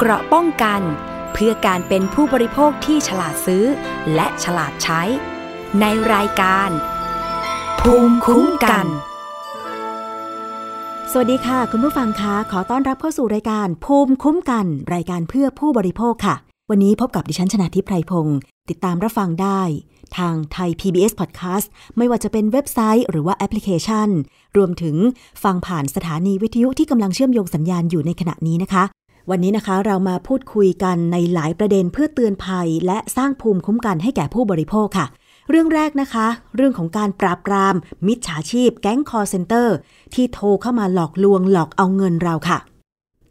เกราะป้องกัน เพื่อการเป็นผู้บริโภคที่ฉลาดซื้อ และฉลาดใช้ ในรายการ ภูมิคุ้มกัน สวัสดีค่ะ คุณผู้ฟังคะขอต้อนรับเข้าสู่รายการภูมิคุ้มกัน รายการเพื่อผู้บริโภคค่ะ วันนี้พบกับดิฉันชนะทิพไพรพงศ์ติดตามรับฟังได้ ทางไทย PBS Podcast ไม่ว่าจะเป็นเว็บไซต์หรือว่าแอปพลิเคชัน รวมถึงฟังผ่านสถานีวิทยุที่กำลังเชื่อมโยงสัญญาณอยู่ในขณะนี้นะคะ วันนี้นะคะเรามาพูดคุยกันในหลายประเด็นเพื่อเตือนภัย และสร้างภูมิคุ้มกันให้แก่ผู้บริโภคค่ะ เรื่องแรกนะคะ เรื่องของการปราบปราม มิจฉาชีพ แก๊งคอลเซ็นเตอร์ ที่โทรเข้ามาหลอกลวงหลอกเอาเงินเราค่ะ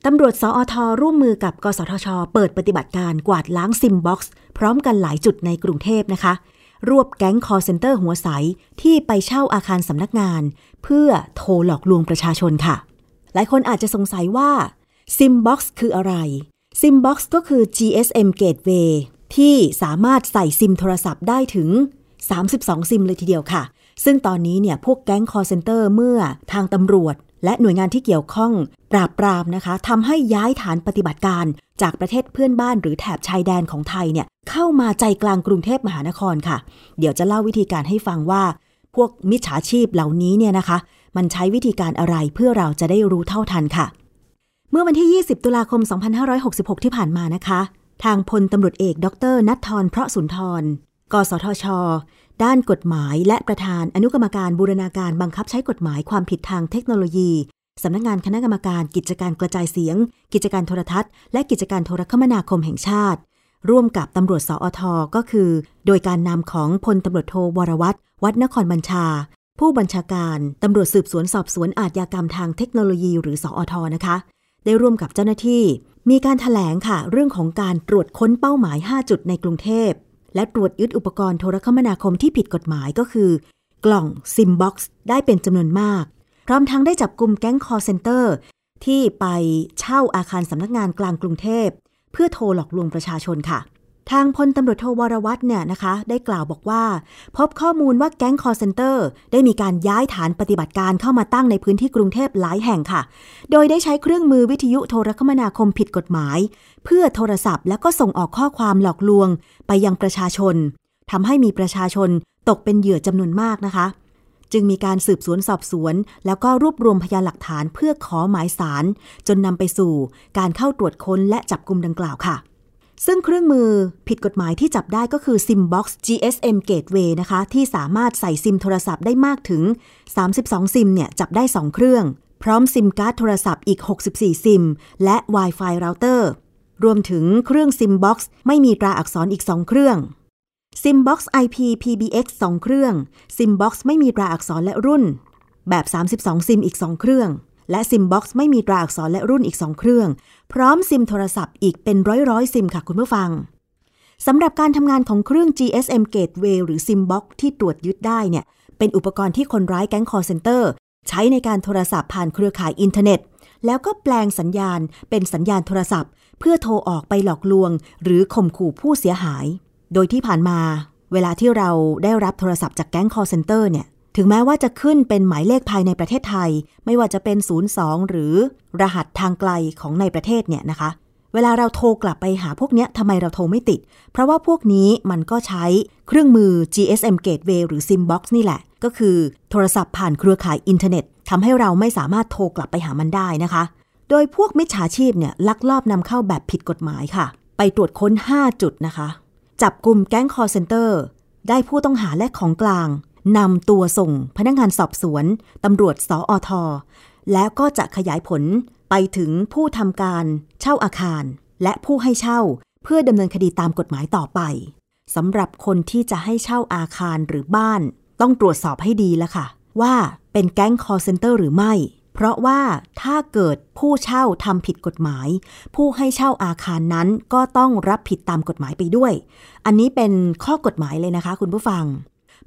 ตำรวจสอทอร่วมมือกับกสทช เปิดปฏิบัติการกวาดล้างซิมบ็อกซ์พร้อมกันหลายจุดในกรุงเทพนะคะ รวบแก๊งคอลเซ็นเตอร์หัวใส ที่ไปเช่าอาคารสำนักงาน เพื่อโทรหลอกลวงประชาชนค่ะ หลายคนอาจจะสงสัยว่า ซิมบ็อกซ์คืออะไรซิมบ็อกซ์ก็คือ GSM Gateway ที่สามารถใส่ซิมโทรศัพท์ได้ถึง 32 ซิมเลยทีเดียวค่ะ ซึ่งตอนนี้เนี่ยพวกแก๊งคอลเซ็นเตอร์เมื่อทางตำรวจ และหน่วยงานที่เกี่ยวข้อง ปราบปรามนะคะทำให้ย้ายฐานปฏิบัติการจากประเทศเพื่อนบ้านหรือแถบชายแดนของไทยเนี่ยเข้ามาใจกลางกรุงเทพมหานครค่ะ เดี๋ยวจะเล่าวิธีการให้ฟังว่า พวกมิจฉาชีพเหล่านี้เนี่ยนะคะ มันใช้วิธีการอะไรเพื่อเราจะได้รู้เท่าทันค่ะ เมื่อวันที่ 20 ตุลาคม 2566 ที่ผ่านมานะคะ ทางพลตำรวจเอกดรนัททรเพราะสุนทร กสทช ด้านกฎหมายและประธานอนุกรรมการบูรณาการบังคับใช้กฎหมายความผิดทางเทคโนโลยีสำนักงานคณะกรรมการกิจการกระจายเสียง กิจการโทรทัศน์ และกิจการโทรคมนาคมแห่งชาติ ร่วมกับตำรวจสอทก็คือ โดยการนำของพลตำรวจโทวรวัฒน์ วัฒน์นครบัญชา ผู้บัญชาการตำรวจสืบสวนสอบสวนอาชญากรรมทางเทคโนโลยีหรือสอทนะคะ ได้ร่วมกับเจ้าหน้าที่ มีการแถลงค่ะ เรื่องของการตรวจค้นเป้าหมาย 5 จุดในกรุงเทพ และตรวจยึดอุปกรณ์โทรคมนาคมที่ผิดกฎหมายก็คือ กล่องซิมบ็อกซ์ได้เป็นจำนวนมาก พร้อมทั้งได้จับกลุ่มแก๊งคอร์เซนเตอร์ที่ไปเช่าอาคารสำนักงานกลางกรุงเทพ เพื่อโทรหลอกลวงประชาชนค่ะ ทางพลตำรวจโทวรวัตรเนี่ยนะคะ ได้กล่าวบอกว่า พบข้อมูลว่าแก๊งคอร์เซนเตอร์ได้มีการย้ายฐานปฏิบัติการเข้ามาตั้งในพื้นที่กรุงเทพหลายแห่งค่ะ โดยได้ใช้เครื่องมือวิทยุโทรคมนาคมผิดกฎหมาย เพื่อโทรศัพท์แล้วก็ส่งออกข้อความหลอกลวง ไปยังประชาชนทำให้มีประชาชนตกเป็นเหยื่อจำนวนมากนะคะ จึงมีการสืบสวนสอบสวน แล้วก็รวบรวมพยานหลักฐานเพื่อขอหมายศาลจนนำไปสู่ การเข้าตรวจค้นและจับกลุ่มดังกล่าวค่ะ ซึ่งเครื่องมือผิดกฎหมายที่จับได้ก็คือ Simbox GSM Gateway นะคะ ที่สามารถใส่ซิมโทรศัพท์ได้มากถึง 32 ซิมเนี่ย จับได้ 2 เครื่อง พร้อมซิมการ์ดโทรศัพท์อีก 64 ซิม และ Wi-Fi router รวมถึงเครื่อง Simbox ไม่มีตราอักษรอีก 2 เครื่อง Simbox IP PBX 2 เครื่อง Simbox ไม่มีตราอักษรและรุ่น แบบ 32 ซิมอีก 2 เครื่อง และ Simbox ไม่มีตราอักษรและรุ่นอีก 2 เครื่อง พร้อมซิมโทรศัพท์อีกเป็นร้อยร้อยซิมค่ะคุณผู้ฟังสำหรับการทำงานของเครื่อง GSM Gateway หรือ Simbox ที่ตรวจยึดได้เนี่ย เป็นอุปกรณ์ที่คนร้ายแก๊งคอลเซ็นเตอร์ ใช้ในการโทรศัพท์ผ่านเครือข่ายอินเทอร์เน็ต แล้วก็แปลงสัญญาณเป็นสัญญาณโทรศัพท์ เพื่อโทรออกไปหลอกลวง หรือข่มขู่ผู้เสียหาย โดยที่ผ่านมา เวลาที่เราได้รับโทรศัพท์จากแก๊งคอลเซ็นเตอร์เนี่ย ถึงแม้ว่าจะขึ้นเป็นหมายเลขภายในประเทศไทย ไม่ว่าจะเป็น 02 หรือรหัสทางไกลของในประเทศเนี่ยนะคะ เวลาเราโทรกลับไปหาพวกเนี้ยทำไมเราโทรไม่ติด เพราะว่าพวกนี้มันก็ใช้เครื่องมือ GSM Gateway หรือ Simbox นี่แหละ ก็คือโทรศัพท์ผ่านเครือข่ายอินเทอร์เน็ตทำให้เราไม่สามารถโทรกลับไปหามันได้นะคะ โดยพวกมิจฉาชีพเนี่ยลักลอบนำเข้าแบบผิดกฎหมายค่ะ ไปตรวจค้น 5 จุดนะคะ จับกลุ่มแก๊งคอร์เซนเตอร์ได้ผู้ต้องหาและของกลาง นำตัวส่งพนักงานสอบสวนตำรวจสออทแล้วก็จะขยายผลไปถึงผู้ทำการเช่าอาคาร และผู้ให้เช่าเพื่อดำเนินคดีตามกฎหมายต่อไปสำหรับคนที่จะให้เช่าอาคารหรือบ้าน ต้องตรวจสอบให้ดีแล้วค่ะ ว่าเป็นแก๊งคอลเซ็นเตอร์หรือไม่ เพราะว่าถ้าเกิดผู้เช่าทำผิดกฎหมาย ผู้ให้เช่าอาคารนั้นก็ต้องรับผิดตามกฎหมายไปด้วย อันนี้เป็นข้อกฎหมายเลยนะคะ คุณผู้ฟัง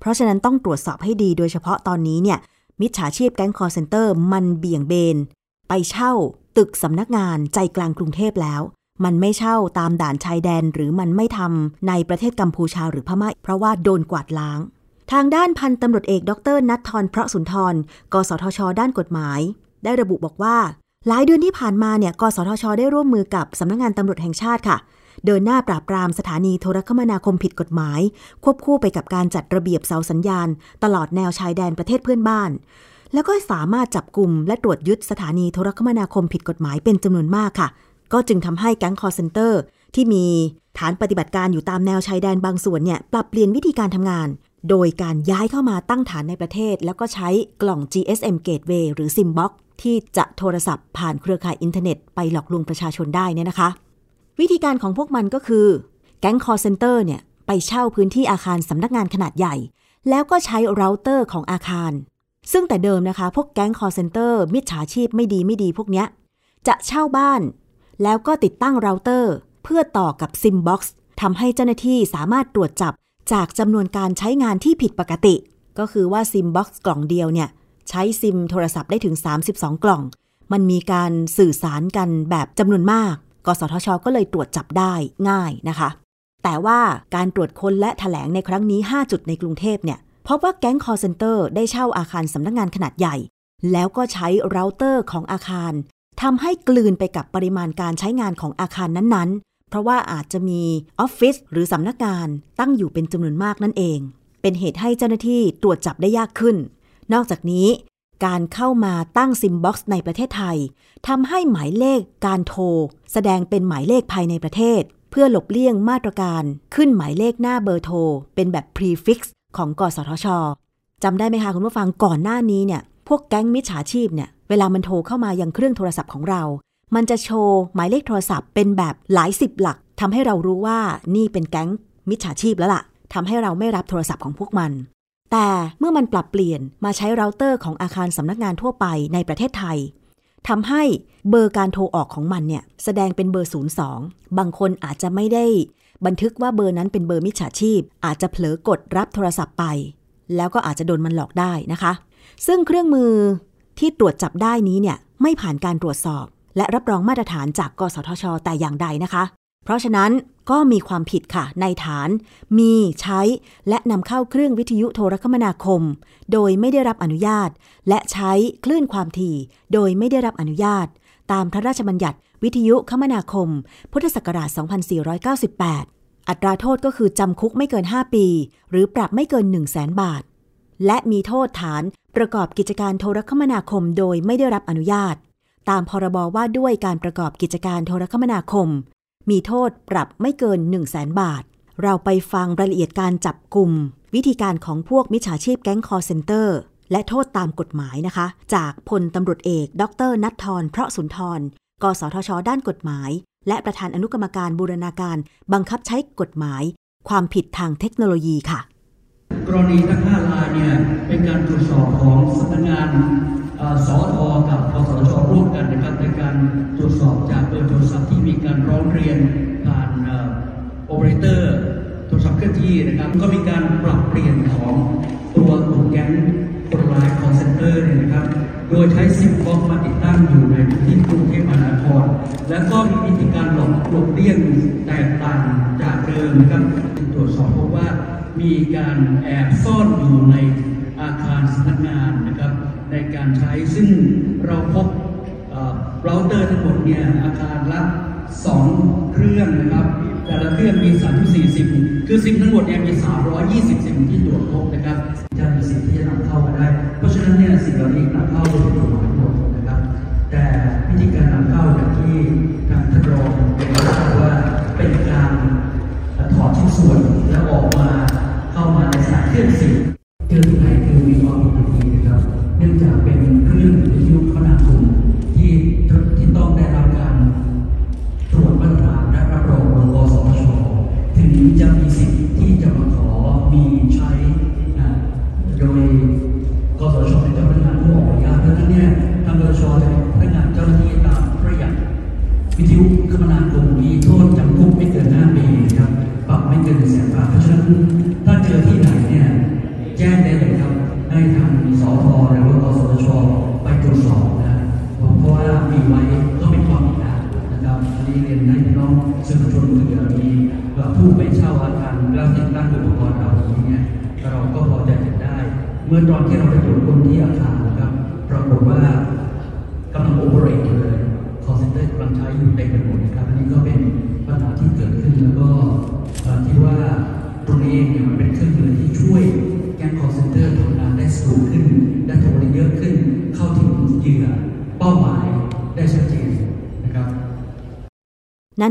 เพราะฉะนั้นต้องตรวจสอบให้ดีโดยเฉพาะตอนนี้เนี่ย มิจฉาชีพแก๊งคอลเซ็นเตอร์มันเบี่ยงเบน ไปเช่าตึกสำนักงานใจกลางกรุงเทพแล้ว มันไม่เช่าตามด่านชายแดนหรือมันไม่ทำในประเทศกัมพูชาหรือพม่าเพราะว่าโดนกวาดล้าง ทางด้านพันตำรวจเอกดรณัฐธร เพราะสุนทร กสทช ด้านกฎหมาย ได้ระบุบอกว่าหลายเดือนที่ผ่านมาเนี่ย กสทช ได้ร่วมมือกับสำนักงานตำรวจแห่งชาติค่ะ เดินหน้าปราบปรามสถานีโทรคมนาคมผิดกฎหมาย ควบคู่ไปกับการจัดระเบียบเสาสัญญาณ ตลอดแนวชายแดนประเทศเพื่อนบ้าน แล้วก็สามารถจับกลุ่มและตรวจยึดสถานีโทรคมนาคมผิดกฎหมายเป็นจำนวนมากค่ะ ก็จึงทำให้แก๊งคอลเซ็นเตอร์ที่มีฐานปฏิบัติการอยู่ตามแนวชายแดนบางส่วนเนี่ยปรับเปลี่ยนวิธีการทำงาน โดยการย้ายเข้ามาตั้งฐานในประเทศ แล้วก็ใช้กล่อง GSM Gateway หรือ Simbox ที่จะโทรศัพท์ผ่านเครือข่ายอินเทอร์เน็ตไปหลอกลวงประชาชนได้เนี่ยนะคะ วิธีการของพวกมันก็คือ แก๊งคอลเซ็นเตอร์เนี่ย ไปเช่าพื้นที่อาคารสำนักงานขนาดใหญ่ แล้วก็ใช้เราเตอร์ของอาคาร ซึ่งแต่เดิมนะคะ พวกแก๊งคอลเซ็นเตอร์มิจฉาชีพไม่ดีไม่ดีพวกเนี้ย จะเช่าบ้าน แล้วก็ติดตั้งเราเตอร์เพื่อต่อกับซิมบ็อกซ์ทำให้เจ้าหน้าที่สามารถตรวจจับจากจำนวนการใช้งานที่ผิดปกติ ก็คือว่าซิมบ็อกซ์กล่องเดียวเนี่ย ใช้ซิมโทรศัพท์ได้ถึง 32 กล่อง มันมีการสื่อสารกันแบบจำนวนมาก กสทช ก็เลยตรวจจับได้ง่ายนะคะ แต่ว่าการตรวจค้นและแถลงในครั้งนี้ 5 จุดในกรุงเทพเนี่ยพบว่าแก๊งคอลเซ็นเตอร์ได้เช่าอาคารสำนักงานขนาดใหญ่ แล้วก็ใช้เราเตอร์ของอาคารทำให้กลืนไปกับปริมาณการใช้งานของอาคารนั้นๆ เพราะว่าอาจจะมีออฟฟิศหรือสำนักงานตั้งอยู่เป็นจำนวนมากนั่นเอง เป็นเหตุให้เจ้าหน้าที่ตรวจจับได้ยากขึ้น นอกจากนี้ การเข้ามาตั้งซิมบ็อกซ์ในประเทศไทยทำให้หมายเลขการโทร แสดงเป็นหมายเลขภายในประเทศ เพื่อหลบเลี่ยงมาตรการขึ้นหมายเลขหน้าเบอร์โทร เป็นแบบ prefix ของกสทชจำได้ไหมคะคุณผู้ฟังก่อนหน้านี้เนี่ยพวกแก๊งมิจฉาชีพเนี่ยเวลามันโทรเข้ามายังเครื่องโทรศัพท์ของเรา มันจะโชว์หมายเลขโทรศัพท์เป็นแบบหลายสิบหลักทำให้เรารู้ว่านี่เป็นแก๊งมิจฉาชีพแล้วล่ะทำให้เราไม่รับโทรศัพท์ของพวกมัน แต่เมื่อมันปรับเปลี่ยนมาใช้เราเตอร์ของอาคารสำนักงานทั่วไปในประเทศไทยทำให้เบอร์การโทรออกของมันเนี่ยแสดงเป็นเบอร์ 02 บางคนอาจจะไม่ได้ บันทึกว่าเบอร์นั้นเป็นเบอร์มิจฉาชีพ อาจจะเผลอกดรับโทรศัพท์ไป แล้วก็อาจจะโดนมันหลอกได้นะคะ ซึ่งเครื่องมือที่ตรวจจับได้นี้เนี่ยไม่ผ่านการตรวจสอบ และรับรองมาตรฐานจากกสทช แต่อย่างใดนะคะ เพราะฉะนั้นก็มีความผิดค่ะ ในฐาน มีใช้ และนำเข้าเครื่องวิทยุโทรคมนาคม โดยไม่ได้รับอนุญาต และใช้คลื่นความถี่ โดยไม่ได้รับอนุญาต ตามพระราชบัญญัติวิทยุคมนาคม พุทธศักราช 2498 อัตราโทษก็คือจำคุกไม่เกิน 5 ปี หรือปรับไม่เกิน 1 0 0 0 0แสนบาท และมีโทษฐานประกอบกิจการโทรคมนาคม โดยไม่ได้รับอนุญาต ตามพรบว่าด้วยการประกอบกิจการโทรคมนาคม มีโทษปรับไม่เกิน 1 0 0 0 0แสนบาท เราไปฟังรายละเอียดการจับกลุ่ม วิธีการของพวกมิจฉาชีพแก๊งคอร์เซนเตอร์ และโทษตามกฎหมายนะคะ จากพลตำรวจเอก ดรนัททรเพราะสุนทร กสทช ด้านกฎหมาย และประธานอนุกรรมการบูรณาการ บังคับใช้กฎหมาย ความผิดทางเทคโนโลยีค่ะ กรณีทั้งห้ารายเนี่ยเป็นการตรวจสอบของสำนักงานสอทอกับกสทชร่วมกันนะครับ ตรวจสอบจากเบอร์โทรศัพท์ที่มีการร้องเรียนผ่านโอเปอเรเตอร์โทรศัพท์เคลื่อนที่นะครับ ก็มีการปรับเปลี่ยนของตัวกลุ่มแก๊งคนร้ายคอลเซ็นเตอร์เนี่ยนะครับ โดยใช้ซิมบ็อกซ์มาติดตั้งอยู่ในพื้นที่กรุงเทพมหานคร และก็มีวิธีการหลอกหลบเลี่ยงแตกต่างจากเดิมนะครับตรวจสอบพบว่ามีการแอบซ่อนอยู่ในอาคารสำนักงานนะครับในการใช้ซึ่งเราพบ เราเตอร์ทั้งหมดเนี่ยอาคารละสองเครื่องนะครับ แต่ละเครื่องมี3 40 คือซิมทั้งหมดเนี่ยมี 320ซิมที่ตรวจพบนะครับจะมีสิทธิ์ที่จะนำเข้ามาได้ เพราะฉะนั้นเนี่ยสิ่งเหล่านี้นำเข้าโดยกฎหมายหมดนะครับ แต่วิธีการนำเข้าอย่างที่ทางท่านรองเรียนว่าเป็นการถอดชิ้นส่วนแล้วออกมาเข้ามาในสายเครื่องสียง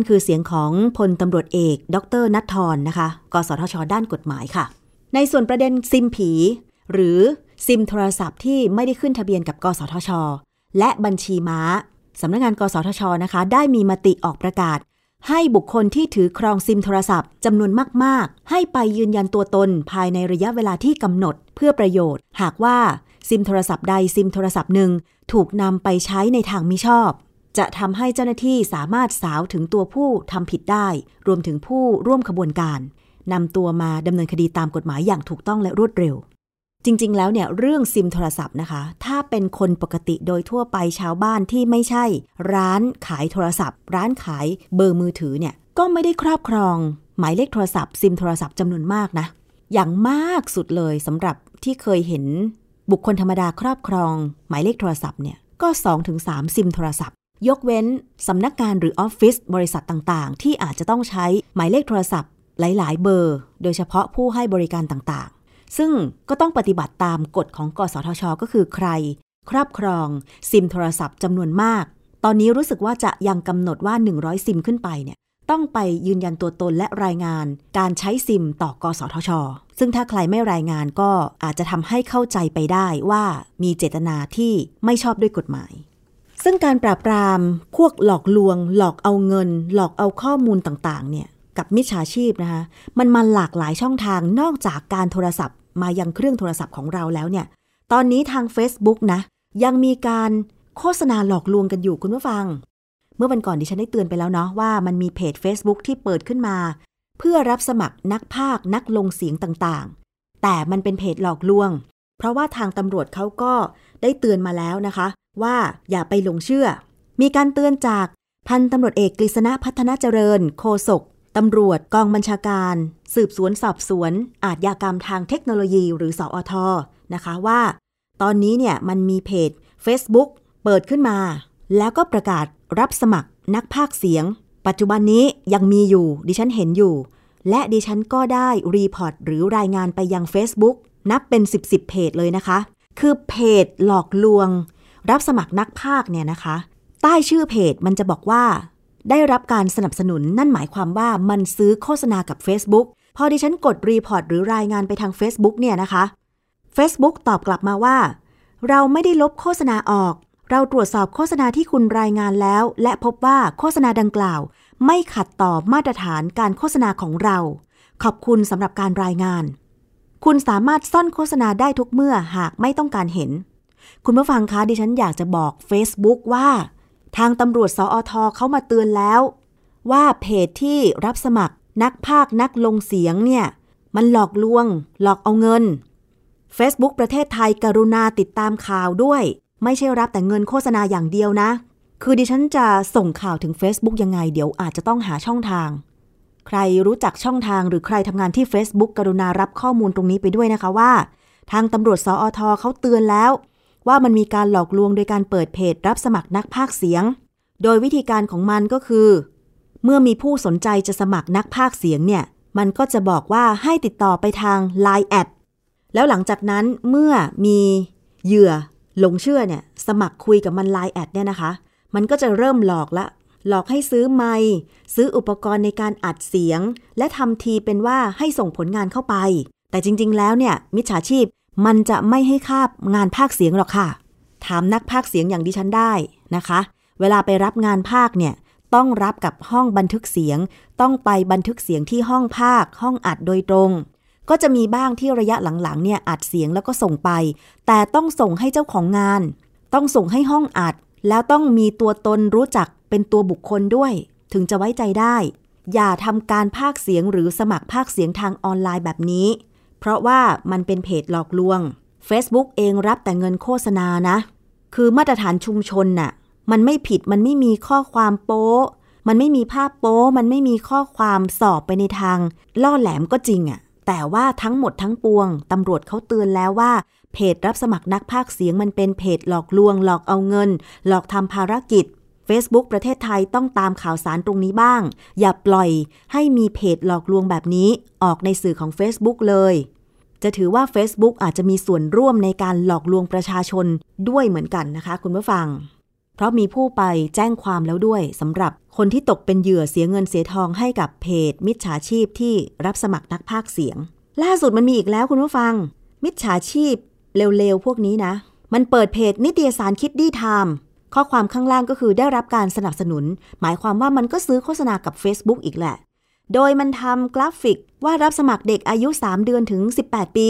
คือเสียงของพลตำรวจเอก ดรนัทธรนะคะ กสทช ด้านกฎหมายค่ะ ในส่วนประเด็นซิมผี หรือซิมโทรศัพท์ที่ไม่ได้ขึ้นทะเบียนกับ กสทช และบัญชีม้าสำนักงงาน กสทช นะคะ ได้มีมติออกประกาศ ให้บุคคลที่ถือครองซิมโทรศัพท์จำนวนมาก ๆ ให้ไปยืนยันตัวตนภายในระยะเวลาที่กำหนดเพื่อประโยชน์ หากว่าซิมโทรศัพท์ใดซิมโทรศัพท์หนึ่งถูกนำไปใช้ในทางมิชอบ จะทำให้เจ้าหน้าที่สามารถสาวถึงตัวผู้ทำผิดได้ รวมถึงผู้ร่วมขบวนการนำตัวมาดำเนินคดีตามกฎหมายอย่างถูกต้องและรวดเร็ว จริง ๆ แล้วเนี่ยเรื่องซิมโทรศัพท์นะคะ ถ้าเป็นคนปกติโดยทั่วไปชาวบ้านที่ไม่ใช่ ร้านขายโทรศัพท์ ร้านขายเบอร์มือถือเนี่ยก็ไม่ได้ครอบครอง หมายเลขโทรศัพท์ซิมโทรศัพท์จำนวนมากนะ อย่างมากสุดเลยสำหรับที่เคยเห็นบุคคลธรรมดาครอบครอง หมายเลขโทรศัพท์เนี่ยก็ 2-3 ซิมโทรศัพท์ ยกเว้นสำนักงานหรือออฟฟิศบริษัทต่างๆ ที่อาจจะต้องใช้หมายเลขโทรศัพท์ หลาย ๆ เบอร์ โดยเฉพาะผู้ให้บริการต่างๆ ซึ่งก็ต้องปฏิบัติตามกฎของกสทช ก็คือใคร ครอบครอง ซิมโทรศัพท์จำนวนมาก ตอนนี้รู้สึกว่าจะยังกำหนดว่า 100 ซิมขึ้นไปเนี่ยต้องไปยืนยันตัวตนและรายงาน การใช้ซิมต่อกสทช ซึ่งถ้าใครไม่รายงานก็อาจจะทำให้เข้าใจไปได้ว่ามีเจตนาที่ไม่ชอบด้วยกฎหมาย ซึ่งการปราบปรามพวกหลอกลวง หลอกเอาเงิน หลอกเอาข้อมูลต่างๆ เนี่ยกับมิจฉาชีพนะคะมันมาหลากหลายช่องทางนอกจากการโทรศัพท์มายังเครื่องโทรศัพท์ของเราแล้วเนี่ย ตอนนี้ทาง Facebook นะ ยังมีการโฆษณาหลอกลวงกันอยู่คุณผู้ฟัง เมื่อวันก่อนดิฉันได้เตือนไปแล้วเนาะว่ามันมีเพจ Facebook ที่เปิดขึ้นมา เพื่อรับสมัครนักพากนักลงเสียงต่างๆ แต่มันเป็นเพจหลอกลวง เพราะว่าทางตำรวจเขาก็ได้เตือนมาแล้วนะคะ ว่าอย่าไปหลงเชื่อ มีการเตือนจากพันตำรวจเอกกฤษณะพัฒนาเจริญ โคศกตำรวจกองบัญชาการ สืบสวนสอบสวน อาชญากรรมทางเทคโนโลยีหรือสอทนะคะว่า ตอนนี้เนี่ยมันมีเพจ Facebook เปิดขึ้นมา แล้วก็ประกาศรับสมัครนักพากเสียง ปัจจุบันนี้ยังมีอยู่ ดิฉันเห็นอยู่ และดิฉันก็ได้ report หรือรายงานไปยัง Facebook นับเป็น 10ๆ เพจเลยนะคะ คือเพจหลอกลวง รับสมัครนักพากเนี่ยนะคะ ใต้ชื่อเพจมันจะบอกว่า ได้รับการสนับสนุนนั่นหมายความว่ามันซื้อโฆษณากับ Facebook พอดิฉันกด report หรือรายงานไปทาง Facebook เนี่ยนะคะ Facebook ตอบกลับมาว่า เราไม่ได้ลบโฆษณาออก เราตรวจสอบโฆษณาที่คุณรายงานแล้ว และพบว่าโฆษณาดังกล่าว ไม่ขัดต่อมาตรฐานการโฆษณาของเรา ขอบคุณสำหรับการรายงาน คุณสามารถซ่อนโฆษณาได้ทุกเมื่อหากไม่ต้องการเห็น คุณผู้ฟังคะดิฉันอยากจะบอก Facebook ว่า ทางตำรวจสอทเขามาเตือนแล้ว ว่าเพจที่รับสมัครนักพากนักลงเสียงเนี่ย มันหลอกลวง หลอกเอาเงิน Facebook ประเทศไทยกรุณาติดตามข่าวด้วย ไม่ใช่รับแต่เงินโฆษณาอย่างเดียวนะ คือดิฉันจะส่งข่าวถึง Facebook ยังไง เดี๋ยวอาจจะต้องหาช่องทาง ใครรู้จักช่องทางหรือใครทำงานที่ Facebook กรุณารับข้อมูลตรงนี้ไปด้วยนะคะว่า ทางตำรวจสอทเขาเตือนแล้ว ว่ามันมีการหลอกลวงโดยการเปิดเพจรับสมัครนักพากเสียง โดยวิธีการของมันก็คือ เมื่อมีผู้สนใจจะสมัครนักพากเสียงเนี่ย มันก็จะบอกว่าให้ติดต่อไปทาง Line แอดแล้วหลังจากนั้นเมื่อมีเหยื่อหลงเชื่อเนี่ย สมัครคุยกับมัน Line แอดเนี่ยนะคะ มันก็จะเริ่มหลอกละหลอกให้ซื้อไมค์ซื้ออุปกรณ์ในการอัดเสียง และทำทีเป็นว่าให้ส่งผลงานเข้าไป แต่จริง ๆ แล้วเนี่ยมิจฉาชีพ มันจะไม่ให้คาบงานภาคเสียงหรอกค่ะ ถามนักภาคเสียงอย่างดิฉันได้นะคะ เวลาไปรับงานภาคเนี่ยต้องรับกับห้องบันทึกเสียง ต้องไปบันทึกเสียงที่ห้องภาค ห้องอัดโดยตรง ก็จะมีบ้างที่ระยะหลังๆเนี่ยอัดเสียงแล้วก็ส่งไป แต่ต้องส่งให้เจ้าของงาน ต้องส่งให้ห้องอัด แล้วต้องมีตัวตนรู้จักเป็นตัวบุคคลด้วย ถึงจะไว้ใจได้ อย่าทำการภาคเสียงหรือสมัครภาคเสียงทางออนไลน์แบบนี้ เพราะว่ามันเป็นเพจหลอกลวง Facebook เองรับแต่เงินโฆษณานะ คือมาตรฐานชุมชนน่ะ มันไม่ผิดมันไม่มีข้อความโป๊มันไม่มีภาพโป๊มันไม่มีข้อความสอบไปในทาง ล่อแหลมก็จริงอะแต่ว่าทั้งหมดทั้งปวงตำรวจเขาเตือนแล้วว่า เพจรับสมัครนักพากย์เสียงมันเป็นเพจหลอกลวง หลอกเอาเงิน หลอกทำภารกิจ Facebook ประเทศไทยต้องตามข่าวสารตรงนี้บ้าง อย่าปล่อยให้มีเพจหลอกลวงแบบนี้ออกในสื่อของ Facebook เลย จะถือว่า Facebook อาจจะมีส่วนร่วมในการหลอกลวงประชาชนด้วยเหมือนกันนะคะ คุณผู้ฟัง เพราะมีผู้ไปแจ้งความแล้วด้วยสำหรับคนที่ตกเป็นเหยื่อเสียเงินเสียทองให้กับเพจ มิจฉาชีพที่รับสมัครนักพากเสียง ล่าสุดมันมีอีกแล้วคุณผู้ฟัง มิจฉาชีพเลวๆพวกนี้นะ มันเปิดเพจนิตยสารคิดดี้ไทม์ ข้อความข้างล่างก็คือได้รับการสนับสนุน หมายความว่ามันก็ซื้อโฆษณากับ Facebook อีกแหละ โดยมันทำกราฟิกว่ารับสมัครเด็กอายุ 3 เดือนถึง 18 ปี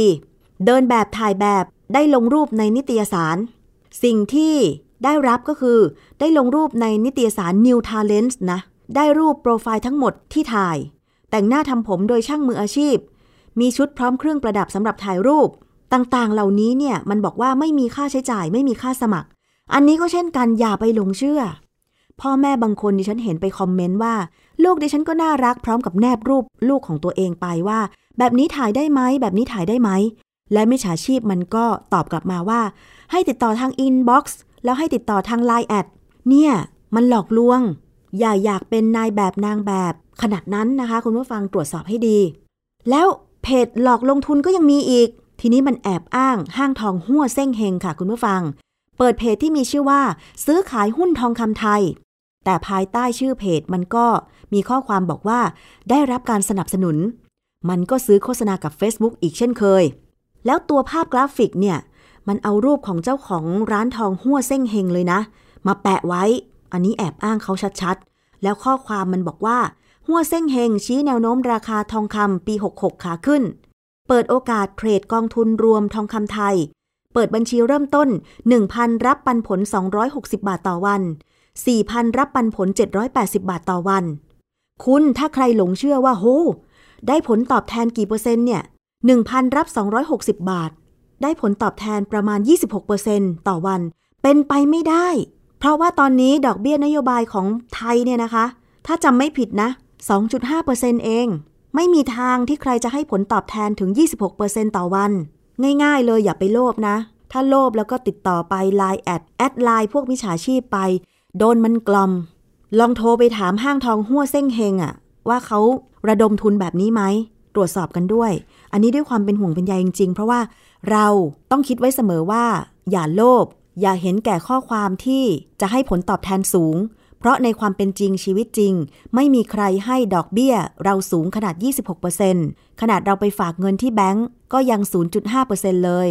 เดินแบบถ่ายแบบได้ลงรูปในนิตยสาร สิ่งที่ได้รับก็คือ ได้ลงรูปในนิตยสาร New Talents นะ ได้รูปโปรไฟล์ทั้งหมดที่ถ่าย แต่งหน้าทำผมโดยช่างมืออาชีพ มีชุดพร้อมเครื่องประดับสำหรับถ่ายรูป ต่างๆ เหล่านี้เนี่ยมันบอกว่าไม่มีค่าใช้จ่ายไม่มีค่าสมัคร อันนี้ก็เช่นกันอย่าไปหลงเชื่อ พ่อแม่บางคนดิฉันเห็นไปคอมเมนต์ว่า ลูกดิฉันก็น่ารักพร้อมกับแนบรูปลูกของตัวเองไปว่า แบบนี้ถ่ายได้ไหมแบบนี้ถ่ายได้ไหมและมิจฉาชีพมันก็ตอบกลับมาว่า ให้ติดต่อทาง inbox แล้วให้ติดต่อทางไลน์ add เนี่ย มันหลอกลวง อย่าอยากเป็นนายแบบนางแบบขนาดนั้นนะคะ คุณผู้ฟังตรวจสอบให้ดี แล้วเพจหลอกลงทุนก็ยังมีอีก ทีนี้มันแอบอ้างห้างทองหัวเส้งเฮงค่ะคุณผู้ฟัง เปิดเพจที่มีชื่อว่า ซื้อขายหุ้นทองคำไทย แต่ภายใต้ชื่อเพจมันก็มีข้อความบอกว่า ได้รับการสนับสนุน มันก็ซื้อโฆษณากับ Facebook อีกเช่นเคย แล้วตัวภาพกราฟิกเนี่ย มันเอารูปของเจ้าของร้านทองหัวเส้งเฮงเลยนะ มาแปะไว้ อันนี้แอบอ้างเขาชัดๆ แล้วข้อความมันบอกว่าหัวเส้งเฮงชี้แนวโน้มราคาทองคำปี 66 ขาขึ้น เปิดโอกาสเทรดกองทุนรวมทองคำไทย เปิดบัญชีเริ่มต้น 1,000 รับปันผล 260 บาทต่อวัน 4,000 รับปันผล 780 บาทต่อวัน คุณถ้าใครหลงเชื่อว่าโหได้ผลตอบแทนกี่เปอร์เซ็นต์เนี่ย 1,000 รับ 260 บาท ได้ผลตอบแทนประมาณ 26%ต่อวัน เป็นไปไม่ได้ เพราะว่าตอนนี้ดอกเบี้ยนโยบายของไทยเนี่ยนะคะ ถ้าจำไม่ผิดนะ 2.5%เอง ไม่มีทางที่ใครจะให้ผลตอบแทนถึง 26%ต่อวัน ง่ายๆเลยอย่าไปโลภนะ ถ้าโลภแล้วก็ติดต่อไป Line แอดแอดไลน์พวกมิจฉาชีพไป โดนมันกลอม ลองโทรไปถามห้างทองหัวเส้งเฮงอะว่าเขาระดมทุนแบบนี้ไหม ตรวจสอบกันด้วย อันนี้ด้วยความเป็นห่วงเป็นใยจริงๆ เพราะว่าเราต้องคิดไว้เสมอว่า อย่าโลภอย่าเห็นแก่ข้อความที่จะให้ผลตอบแทนสูง ราะในความเป็นจริงชีวิตจริง ไม่มีใครให้ดอกเบี้ยเราสูงขนาด 26%ขนาดเราไปฝากเงินที่แบงก์ก็ยัง 0.5%เลย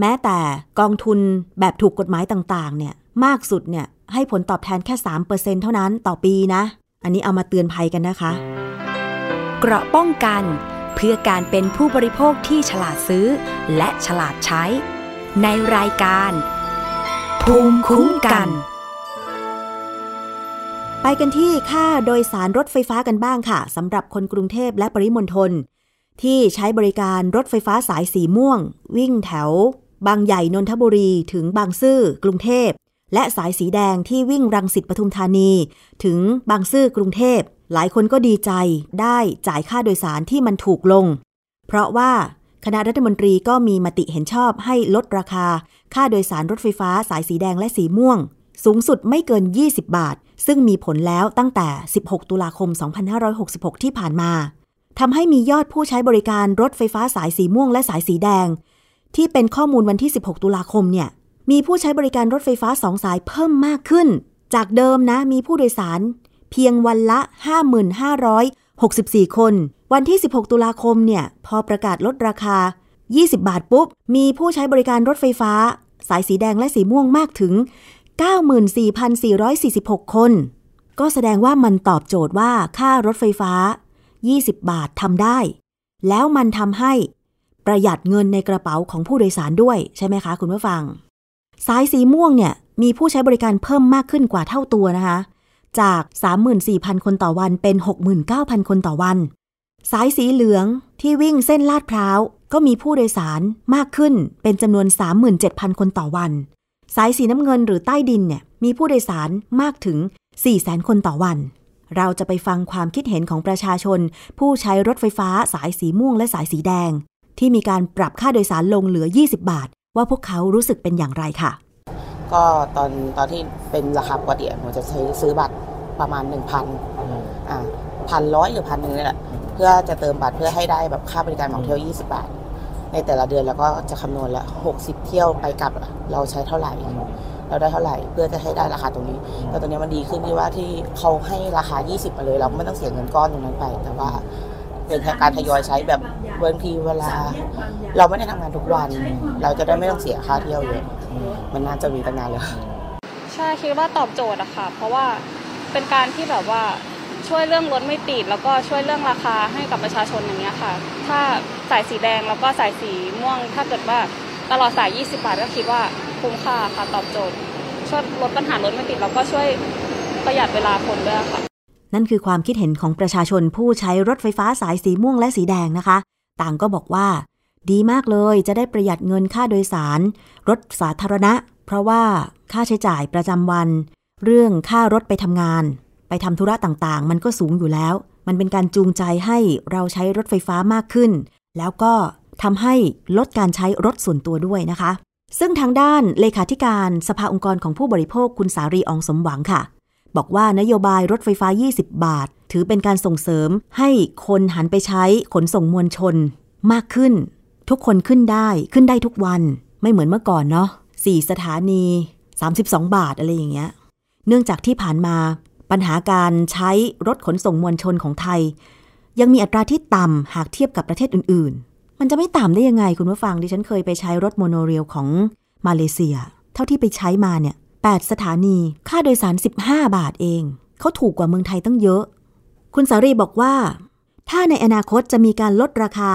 แม้แต่กองทุนแบบถูกกฎหมายต่างๆ เนี่ยมากสุดเนี่ยให้ผลตอบแทนแค่ 3%เท่านั้นต่อปีนะ อันนี้เอามาเตือนภัยกันนะคะ เกราะป้องกันเพื่อการเป็นผู้บริโภคที่ฉลาดซื้อ และฉลาดใช้ ในรายการ ภูมิคุ้มกัน ไปกันที่ค่าโดยสารรถไฟฟ้ากันบ้างค่ะสำหรับคนกรุงเทพและปริมณฑลที่ใช้บริการรถไฟฟ้าสายสีม่วง วิ่งแถว บางใหญ่นนทบุรีถึงบางซื่อกรุงเทพ และสายสีแดงที่วิ่งรังสิตปทุมธานี ถึงบางซื่อกรุงเทพ หลายคนก็ดีใจได้จ่ายค่าโดยสารที่มันถูกลง เพราะว่าคณะรัฐมนตรีก็มีมติเห็นชอบให้ลดราคา ค่าโดยสารรถไฟฟ้าสายสีแดงและสีม่วง สูงสุดไม่เกิน 20 บาท ซึ่งมีผลแล้วตั้งแต่ 16 ตุลาคม 2566 ที่ผ่านมาทำให้มียอดผู้ใช้บริการรถไฟฟ้าสายสีม่วงและสายสีแดง ที่เป็นข้อมูลวันที่ 16 ตุลาคมเนี่ย มีผู้ใช้บริการรถไฟฟ้าสองสายเพิ่มมากขึ้น จากเดิมนะมีผู้โดยสาร เพียงวันละ 55,564 คน วันที่ 16 ตุลาคมเนี่ยพอประกาศลดราคา 20 บาทปุ๊บ มีผู้ใช้บริการรถไฟฟ้า สายสีแดงและสีม่วงมากถึง 94,446 คน ก็แสดงว่ามันตอบโจทย์ว่าค่ารถไฟฟ้า 20 บาททำได้ แล้วมันทำให้ประหยัดเงินในกระเป๋าของผู้โดยสารด้วยใช่ไหมคะคุณผู้ฟัง สายสีม่วงเนี่ยมีผู้ใช้บริการเพิ่มมากขึ้นกว่าเท่าตัวนะคะ จาก 34,000 คนต่อวันเป็น 69,000 คนต่อวัน สายสีเหลืองที่วิ่งเส้นลาดพร้าว ก็มีผู้โดยสารมากขึ้นเป็นจำนวน 37,000 คนต่อวัน สายสีน้ำเงินหรือใต้ดินเนี่ยมีผู้โดยสารมากถึง 400,000คนต่อวัน เราจะไปฟังความคิดเห็นของประชาชน ผู้ใช้รถไฟฟ้าสายสีม่วงและสายสีแดง ที่มีการปรับค่าโดยสารลงเหลือ 20 บาท ว่าพวกเขารู้สึกเป็นอย่างไรค่ะ ก็ตอนตอนที่เป็นราคาปกติหนูจะซื้อซื้อบัตรประมาณ 1,000อ่าพันร้อยหรือพันหนึ่งนี่แหละเพื่อจะเติมบัตรเพื่อให้ได้แบบค่าบริการของเที่ยว 20 บาท ในแต่ละเดือนแล้วก็จะคำนวณละ60 เที่ยวไปกลับอะเราใช้เท่าไหร่ เราได้เท่าไหร่เพื่อจะให้ได้ราคาตรงนี้ แต่ตรงนี้มันดีขึ้นที่ว่าที่เขาให้ราคา 20มาเลย เราไม่ต้องเสียเงินก้อนตรงนั้นไป แต่ว่าเป็นแค่การทยอยใช้แบบบางทีเวลา เราไม่ได้ทำงานทุกวัน เราจะได้ไม่ต้องเสียค่าเที่ยวเยอะมันน่าจะมีตั้งนานแล้วใช่คิดว่าตอบโจทย์อะค่ะ เพราะว่าเป็นการที่แบบว่า ช่วยเรื่องรถไม่ติด แล้วก็ช่วยเรื่องราคาให้กับประชาชนอย่างเงี้ยค่ะ ถ้าสายสีแดงแล้วก็สายสีม่วง ถ้าเกิดว่าตลอดสาย 20 บาทก็คิดว่าคุ้มค่าค่ะตอบโจทย์ ช่วยลดปัญหารถไม่ติดแล้วก็ช่วยประหยัดเวลาคนด้วยค่ะ นั่นคือความคิดเห็นของประชาชนผู้ใช้รถไฟฟ้าสายสีม่วงและสีแดงนะคะ ต่างก็บอกว่า ดีมากเลยจะได้ประหยัดเงินค่าโดยสาร รถสาธารณะ เพราะว่าค่าใช้จ่ายประจำวัน เรื่องค่ารถไปทำงาน ไปทำธุระต่างๆ มันก็สูงอยู่แล้ว มันเป็นการจูงใจให้เราใช้รถไฟฟ้ามากขึ้น แล้วก็ทำให้ลดการใช้รถส่วนตัวด้วยนะคะ ซึ่งทางด้านเลขาธิการสภาองค์กรของผู้บริโภคคุณสารีองสมหวังค่ะ บอกว่านโยบายรถไฟฟ้า 20 บาท ถือเป็นการส่งเสริมให้คนหันไปใช้ขนส่งมวลชน มากขึ้น ทุกคนขึ้นได้ขึ้นได้ทุกวัน ไม่เหมือนเมื่อก่อนเนาะ4สถานี 32 บาทอะไรอย่างเงี้ย เนื่องจากที่ผ่านมา ปัญหาการใช้รถขนส่งมวลชนของไทย ยังมีอัตราที่ต่ำหากเทียบกับประเทศอื่น ๆ มันจะไม่ต่ำได้ยังไงคุณผู้ฟังดิฉันเคยไปใช้รถโมโนเรลของมาเลเซีย เท่าที่ไปใช้มาเนี่ย8สถานีค่าโดยสาร 15 บาทเอง เขาถูกกว่าเมืองไทยตั้งเยอะ คุณสารีบอกว่า ถ้าในอนาคตจะมีการลดราคา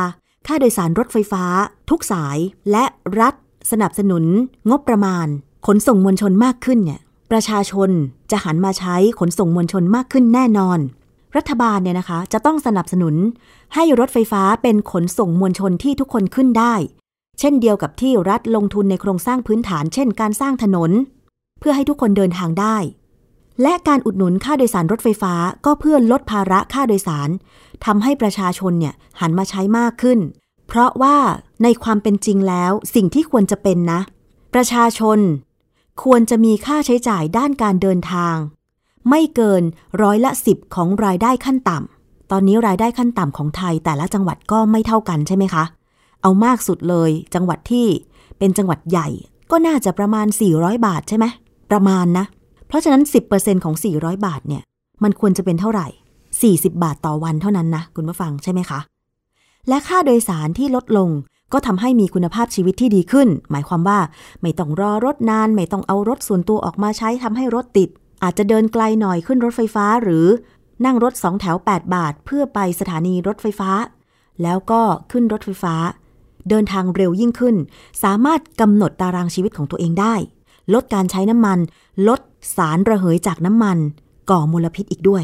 ค่าโดยสารรถไฟฟ้า ทุกสายและรัฐสนับสนุน งบประมาณ ขนส่งมวลชนมากขึ้นเนี่ย ประชาชนจะหันมาใช้ขนส่งมวลชนมากขึ้นแน่นอน รัฐบาลเนี่ยนะคะ จะต้องสนับสนุนให้รถไฟฟ้าเป็นขนส่งมวลชนที่ทุกคนขึ้นได้ เช่นเดียวกับที่รัฐลงทุนในโครงสร้างพื้นฐาน เช่น การสร้างถนน เพื่อให้ทุกคนเดินทางได้ และการอุดหนุนค่าโดยสารรถไฟฟ้าก็เพื่อลดภาระค่าโดยสารทำให้ประชาชนเนี่ยหันมาใช้มากขึ้น เพราะว่าในความเป็นจริงแล้วสิ่งที่ควรจะเป็นนะ ประชาชน ควรจะมีค่าใช้จ่ายด้านการเดินทาง ไม่เกินร้อยละสิบของรายได้ขั้นต่ำตอนนี้รายได้ขั้นต่ำของไทยแต่ละจังหวัดก็ไม่เท่ากันใช่ไหมคะ เอามากสุดเลย จังหวัดที่เป็นจังหวัดใหญ่ก็น่าจะประมาณ 400 บาทใช่ไหมประมาณนะ เพราะฉะนั้น 10%ของ 400 บาทเนี่ย มันควรจะเป็นเท่าไหร่ 40 บาทต่อวันเท่านั้นนะ คุณผู้ฟังใช่ไหมคะ และค่าโดยสารที่ลดลง ก็ทำให้มีคุณภาพชีวิตที่ดีขึ้น หมายความว่าไม่ต้องรอรถนาน ไม่ต้องเอารถส่วนตัวออกมาใช้ทำให้รถติด อาจจะเดินไกลหน่อยขึ้นรถไฟฟ้า หรือนั่งรถสองแถว 8 บาท เพื่อไปสถานีรถไฟฟ้า แล้วก็ขึ้นรถไฟฟ้า เดินทางเร็วยิ่งขึ้น สามารถกำหนดตารางชีวิตของตัวเองได้ ลดการใช้น้ำมัน ลดสารระเหยจากน้ำมัน ก่อมลพิษอีกด้วย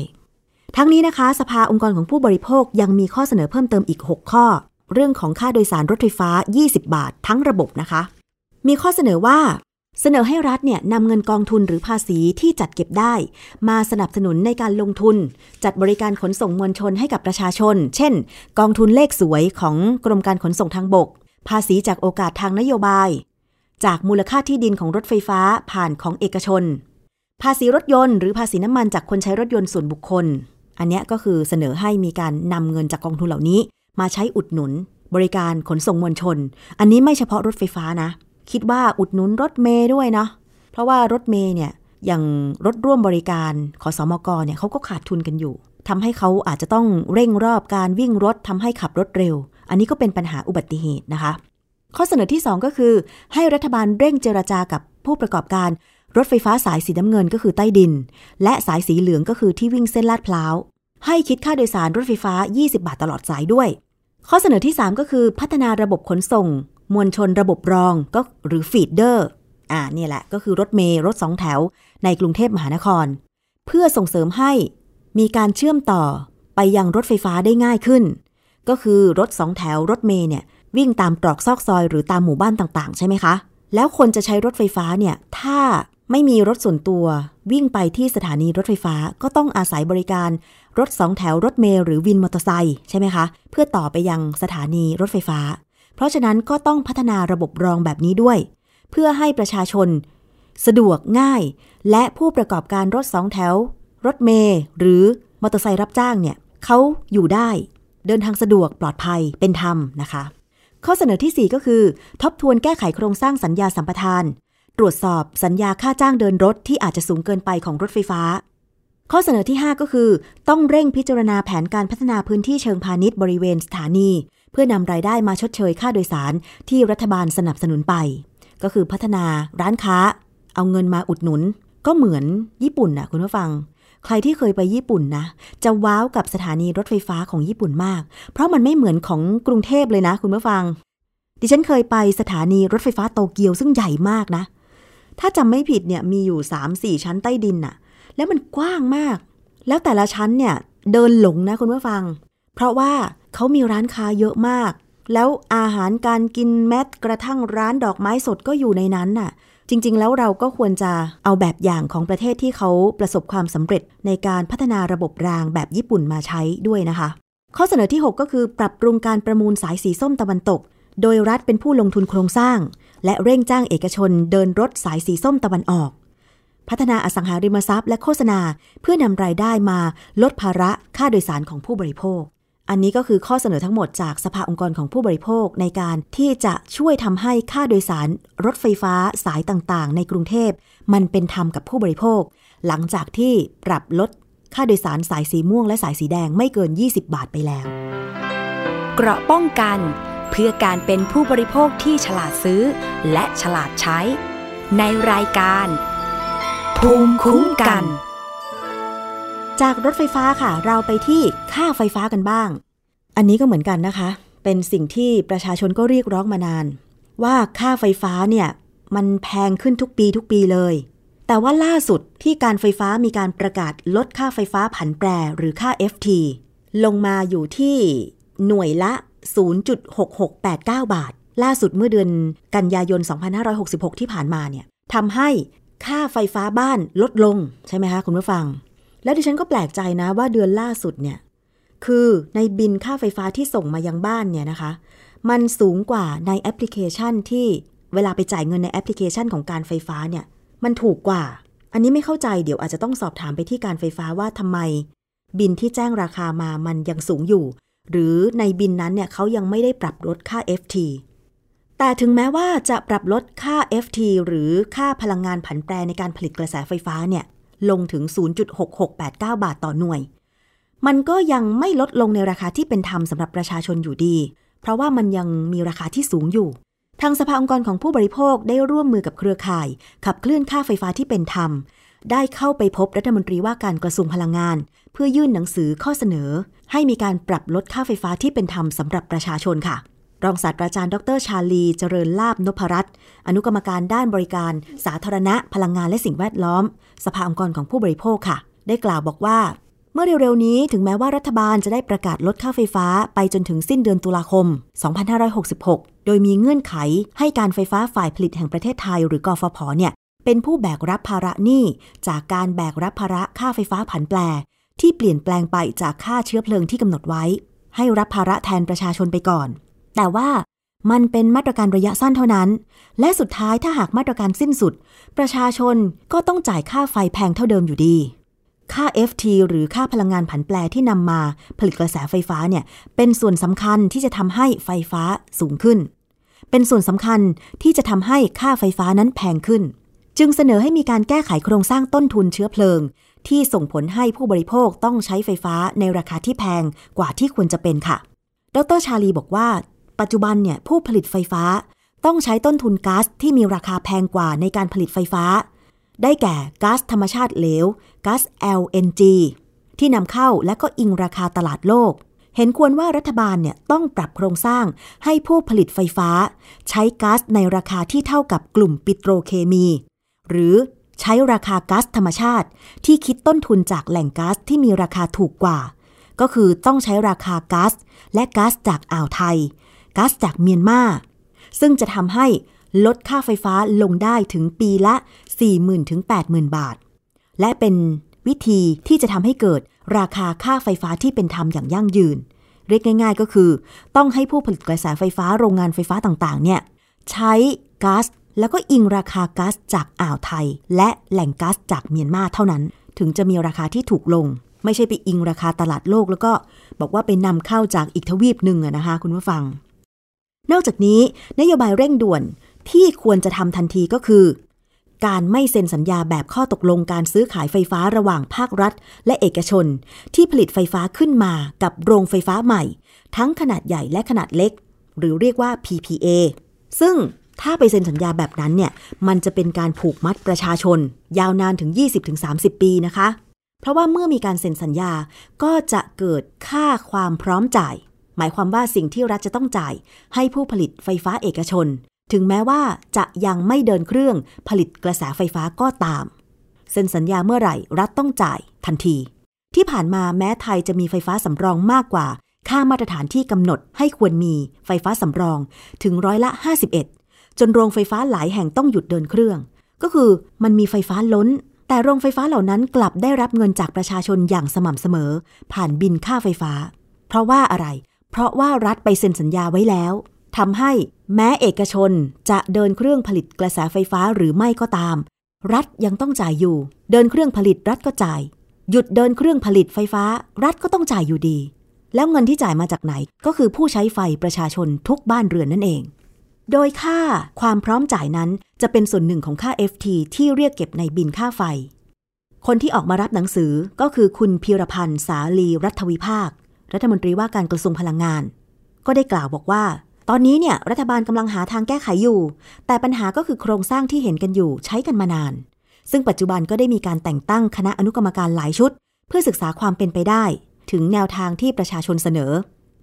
ทั้งนี้นะคะ สภาองค์กรของผู้บริโภคยังมีข้อเสนอเพิ่มเติมอีก 6 ข้อ เรื่องของค่าโดยสารรถไฟฟ้า 20 บาททั้งระบบนะคะ มีข้อเสนอว่าเสนอให้รัฐเนี่ยนำเงินกองทุนหรือภาษีที่จัดเก็บได้ มาสนับสนุนในการลงทุน จัดบริการขนส่งมวลชนให้กับประชาชน เช่น กองทุนเลขสวยของกรมการขนส่งทางบก ภาษีจากโอกาสทางนโยบาย จากมูลค่าที่ดินของรถไฟฟ้าผ่านของเอกชน ภาษีรถยนต์ หรือภาษีน้ำมันจากคนใช้รถยนต์ส่วนบุคคล อันนี้ก็คือเสนอให้มีการนำเงินจากกองทุนเหล่านี้ มาใช้อุดหนุน บริการขนส่งมวลชน อันนี้ไม่เฉพาะรถไฟฟ้านะ คิดว่าอุดหนุนรถเมย์ด้วยเนาะเพราะว่ารถเมย์เนี่ยอย่างรถร่วมบริการขอสมกเนี่ยเขาก็ขาดทุนกันอยู่ทำให้เขาอาจจะต้องเร่งรอบการวิ่งรถทำให้ขับรถเร็ว อันนี้ก็เป็นปัญหาอุบัติเหตุนะคะ ข้อเสนอที่ 2 ก็คือ ให้รัฐบาลเร่งเจรจากับผู้ประกอบการรถไฟฟ้าสายสีน้ำเงินก็คือใต้ดิน และสายสีเหลืองก็คือที่วิ่งเส้นลาดพร้าว ให้คิดค่าโดยสารรถไฟฟ้า 20 บาทตลอดสายด้วย ข้อเสนอที่ 3 ก็คือพัฒนาระบบขนส่ง มวลชนระบบรองก็หรือ feeder อ่าเนี่ยแหละก็คือรถเมล์รถสองแถว ในกรุงเทพมหานคร เพื่อส่งเสริมให้มีการเชื่อมต่อไปยังรถไฟฟ้าได้ง่ายขึ้น ก็คือรถสองแถวรถเมล์เนี่ยวิ่งตามตรอกซอกซอยหรือตามหมู่บ้านต่างๆ ใช่ไหมคะ แล้วคนจะใช้รถไฟฟ้าเนี่ยถ้าไม่มีรถส่วนตัว วิ่งไปที่สถานีรถไฟฟ้าก็ต้องอาศัยบริการ รถสองแถวรถเมล์หรือวินมอเตอร์ไซค์ใช่ไหมคะ เพื่อต่อไปยังสถานีรถไฟฟ้า เพราะฉะนั้นก็ต้องพัฒนาระบบรองแบบนี้ด้วย เพื่อให้ประชาชน สะดวกง่าย และผู้ประกอบการรถสองแถว รถเมล์หรือมอเตอร์ไซค์รับจ้างเนี่ยเขาอยู่ได้ เดินทางสะดวกปลอดภัยเป็นธรรมนะคะ ข้อเสนอที่ 4 ก็คือ ทบทวนแก้ไขโครงสร้างสัญญาสัมปทาน ตรวจสอบสัญญาค่าจ้างเดินรถที่อาจจะสูงเกินไปของรถไฟฟ้า ข้อเสนอที่ 5 ก็คือ ต้องเร่งพิจารณาแผนการพัฒนาพื้นที่เชิงพาณิชย์บริเวณสถานี เพื่อนำรายได้มาชดเชยค่าโดยสารที่รัฐบาลสนับสนุนไป ก็คือพัฒนาร้านค้า เอาเงินมาอุดหนุน ก็เหมือนญี่ปุ่นนะคุณผู้ฟัง ใครที่เคยไปญี่ปุ่นนะ จะว้าวกับสถานีรถไฟฟ้าของญี่ปุ่นมาก เพราะมันไม่เหมือนของกรุงเทพเลยนะ คุณผู้ฟัง ดิฉันเคยไปสถานีรถไฟฟ้าโตเกียวซึ่งใหญ่มากนะ ถ้าจำไม่ผิดเนี่ยมีอยู่3-4ชั้นใต้ดินน่ะ แล้วมันกว้างมาก แล้วแต่ละชั้นเนี่ยเดินหลงนะคุณผู้ฟัง เพราะว่าเขามีร้านค้าเยอะมาก แล้วอาหารการกินแม้กระทั่งร้านดอกไม้สดก็อยู่ในนั้นน่ะ จริง ๆ แล้วเราก็ควรจะเอาแบบอย่างของประเทศที่เขาประสบความสำเร็จในการพัฒนาระบบรางแบบญี่ปุ่นมาใช้ด้วยนะคะ ข้อเสนอที่ 6 ก็คือปรับปรุงการประมูลสายสีส้มตะวันตก โดยรัฐเป็นผู้ลงทุนโครงสร้าง และเร่งจ้างเอกชนเดินรถสายสีส้มตะวันออก พัฒนาอสังหาริมทรัพย์และโฆษณาเพื่อนำรายได้มาลดภาระค่าโดยสารของผู้บริโภค อันนี้ก็คือข้อเสนอทั้งหมดจากสภาองค์กรของผู้บริโภคในการที่จะช่วยทำให้ค่าโดยสารรถไฟฟ้าสายต่างๆ ในกรุงเทพ มันเป็นธรรมกับผู้บริโภค หลังจากที่ปรับลดค่าโดยสารสายสีม่วงและสายสีแดงไม่เกิน 20 บาทไปแล้ว เกราะป้องกันเพื่อการเป็นผู้บริโภคที่ฉลาดซื้อ และฉลาดใช้ ในรายการ ภูมิคุ้มกัน จากรถไฟฟ้าค่ะ เราไปที่ค่าไฟฟ้ากันบ้าง อันนี้ก็เหมือนกันนะคะ เป็นสิ่งที่ประชาชนก็เรียกร้องมานาน ว่าค่าไฟฟ้าเนี่ยมันแพงขึ้นทุกปีทุกปีเลย แต่ว่าล่าสุดที่การไฟฟ้ามีการประกาศลดค่าไฟฟ้าผันแปรหรือค่า FT ลงมาอยู่ที่หน่วยละ 0.6689 บาท ล่าสุดเมื่อเดือนกันยายน 2566 ที่ผ่านมาเนี่ยทำให้ ค่าไฟฟ้าบ้านลดลงใช่ไหมคะคุณผู้ฟัง แล้วดิฉันก็แปลกใจนะว่าเดือนล่าสุดเนี่ยคือในบิลค่าไฟฟ้าที่ส่งมายังบ้านเนี่ยนะคะ มันสูงกว่าในแอปพลิเคชันที่เวลาไปจ่ายเงินในแอปพลิเคชันของการไฟฟ้าเนี่ยมันถูกกว่า อันนี้ไม่เข้าใจเดี๋ยวอาจจะต้องสอบถามไปที่การไฟฟ้าว่าทำไม บิลที่แจ้งราคามามันยังสูงอยู่ หรือในบินนั้นเนี่ยเขายังไม่ได้ปรับลดค่า FT แต่ถึงแม้ว่าจะปรับลดค่า FT หรือค่าพลังงานผันแปรในการผลิตกระแสไฟฟ้าเนี่ย ลงถึง 0.6689 บาทต่อหน่วย มันก็ยังไม่ลดลงในราคาที่เป็นธรรมสำหรับประชาชนอยู่ดี เพราะว่ามันยังมีราคาที่สูงอยู่ ทางสภาองค์กรของผู้บริโภคได้ร่วมมือกับเครือข่าย ขับเคลื่อนค่าไฟฟ้าที่เป็นธรรม ได้เข้าไปพบรัฐมนตรีว่าการกระทรวงพลังงาน เพื่อยื่นหนังสือข้อเสนอ ให้มีการปรับลดค่าไฟฟ้าที่เป็นธรรมสำหรับประชาชนค่ะ รองศาสตราจารย์ ดรชาลี เจริญลาบนพรัตน์อนุกรรมการด้านบริการ สาธารณะ พลังงานและสิ่งแวดล้อม สภาองค์กรของผู้บริโภคค่ะ ได้กล่าวบอกว่า เมื่อเร็วๆนี้ถึงแม้ว่ารัฐบาลจะได้ประกาศลดค่าไฟฟ้าไปจนถึงสิ้นเดือนตุลาคม 2566 โดยมีเงื่อนไขให้การไฟฟ้าฝ่ายผลิตแห่งประเทศไทย หรือกฟผเนี่ยเป็นผู้แบกรับภาระหนี้จากการแบกรับภาระค่าไฟฟ้าผันแปร ที่เปลี่ยนแปลงไปจากค่าเชื้อเพลิงที่กำหนดไว้ ให้รับภาระแทนประชาชนไปก่อน แต่ว่ามันเป็นมาตรการระยะสั้นเท่านั้น และสุดท้ายถ้าหากมาตรการสิ้นสุด ประชาชนก็ต้องจ่ายค่าไฟแพงเท่าเดิมอยู่ดี ค่า FT หรือค่าพลังงานผันแปรที่นำมาผลิตกระแสไฟฟ้าเนี่ย เป็นส่วนสำคัญที่จะทำให้ไฟฟ้าสูงขึ้น เป็นส่วนสำคัญที่จะทำให้ค่าไฟฟ้านั้นแพงขึ้น จึงเสนอให้มีการแก้ไขโครงสร้างต้นทุนเชื้อเพลิง ที่ส่งผลให้ผู้บริโภคต้องใช้ไฟฟ้าในราคาที่แพงกว่าที่ควรจะเป็นค่ะ ดรชาลีบอกว่า ปัจจุบันเนี่ยผู้ผลิตไฟฟ้าต้องใช้ต้นทุนก๊าซที่มีราคาแพงกว่าในการผลิตไฟฟ้า ได้แก่ก๊าซธรรมชาติเหลวก๊าซ LNG ที่นำเข้าและก็อิงราคาตลาดโลก เห็นควรว่ารัฐบาลเนี่ยต้องปรับโครงสร้างให้ผู้ผลิตไฟฟ้า ใช้ก๊าซในราคาที่เท่ากับกลุ่มปิโตรเคมี หรือใช้ราคาก๊าซธรรมชาติ ที่คิดต้นทุนจากแหล่งก๊าซที่มีราคาถูกกว่า ก็คือต้องใช้ราคาก๊าซและก๊าซจากอ่าวไทย ก๊าซจากเมียนมา ซึ่งจะทำให้ลดค่าไฟฟ้าลงได้ถึงปีละ 40,000ถึง80,000 บาท และเป็นวิธีที่จะทำให้เกิดราคาค่าไฟฟ้าที่เป็นธรรมอย่างยั่งยืน เรียกง่าย ๆ ก็คือ ต้องให้ผู้ผลิตกระแสไฟฟ้าโรงงานไฟฟ้าต่างๆ เนี่ย ใช้ก๊าซแล้วก็อิงราคาก๊าซจากอ่าวไทย และแหล่งก๊าซจากเมียนมาเท่านั้น ถึงจะมีราคาที่ถูกลง ไม่ใช่ไปอิงราคาตลาดโลก แล้วก็บอกว่าไปนำเข้าจากอีกทวีปหนึ่งนะคะคุณผู้ฟัง นอกจากนี้นโยบายเร่งด่วนที่ควรจะทำทันทีก็คือ การไม่เซ็นสัญญาแบบข้อตกลงการซื้อขายไฟฟ้าระหว่างภาครัฐ และเอกชน ที่ผลิตไฟฟ้าขึ้นมากับโรงไฟฟ้าใหม่ ทั้งขนาดใหญ่และขนาดเล็ก หรือเรียกว่า PPA ซึ่งถ้าไปเซ็นสัญญาแบบนั้นเนี่ย มันจะเป็นการผูกมัดประชาชน ยาวนานถึง 20-30 ปีนะคะ เพราะว่าเมื่อมีการเซ็นสัญญาก็จะเกิดค่าความพร้อมจ่าย หมายความว่าสิ่งที่รัฐจะต้องจ่าย ให้ผู้ผลิตไฟฟ้าเอกชน ถึงแม้ว่าจะยังไม่เดินเครื่องผลิตกระแสไฟฟ้าก็ตาม เซ็นสัญญาเมื่อไหร่รัฐต้องจ่ายทันที ที่ผ่านมาแม้ไทยจะมีไฟฟ้าสำรองมากกว่า ค่ามาตรฐานที่กำหนดให้ควรมีไฟฟ้าสำรองถึงร้อยละ 51 จนโรงไฟฟ้าหลายแห่งต้องหยุดเดินเครื่อง ก็คือมันมีไฟฟ้าล้นแต่โรงไฟฟ้าเหล่านั้นกลับได้รับเงินจากประชาชนอย่างสม่ำเสมอ ผ่านบินค่าไฟฟ้า เพราะว่าอะไร เพราะว่ารัฐไปเซ็นสัญญาไว้แล้วทำให้แม้เอกชนจะเดินเครื่องผลิตกระแสไฟฟ้าหรือไม่ก็ตาม รัฐยังต้องจ่ายอยู่ เดินเครื่องผลิตรัฐก็จ่าย หยุดเดินเครื่องผลิตไฟฟ้า รัฐก็ต้องจ่ายอยู่ดี แล้วเงินที่จ่ายมาจากไหนก็คือผู้ใช้ไฟประชาชนทุกบ้านเรือนนั่นเอง โดยค่าความพร้อมจ่ายนั้นจะเป็นส่วนหนึ่งของค่า FT ที่เรียกเก็บในบินค่าไฟ คนที่ออกมารับหนังสือก็คือคุณพีรพันธ์สาลีรัฐวิภาค รัฐมนตรีว่าการกระทรวงพลังงาน ก็ได้กล่าวบอกว่า ตอนนี้เนี่ยรัฐบาลกำลังหาทางแก้ไขอยู่ แต่ปัญหาก็คือโครงสร้างที่เห็นกันอยู่ใช้กันมานาน ซึ่งปัจจุบันก็ได้มีการแต่งตั้งคณะอนุกรรมการหลายชุด เพื่อศึกษาความเป็นไปได้ ถึงแนวทางที่ประชาชนเสนอ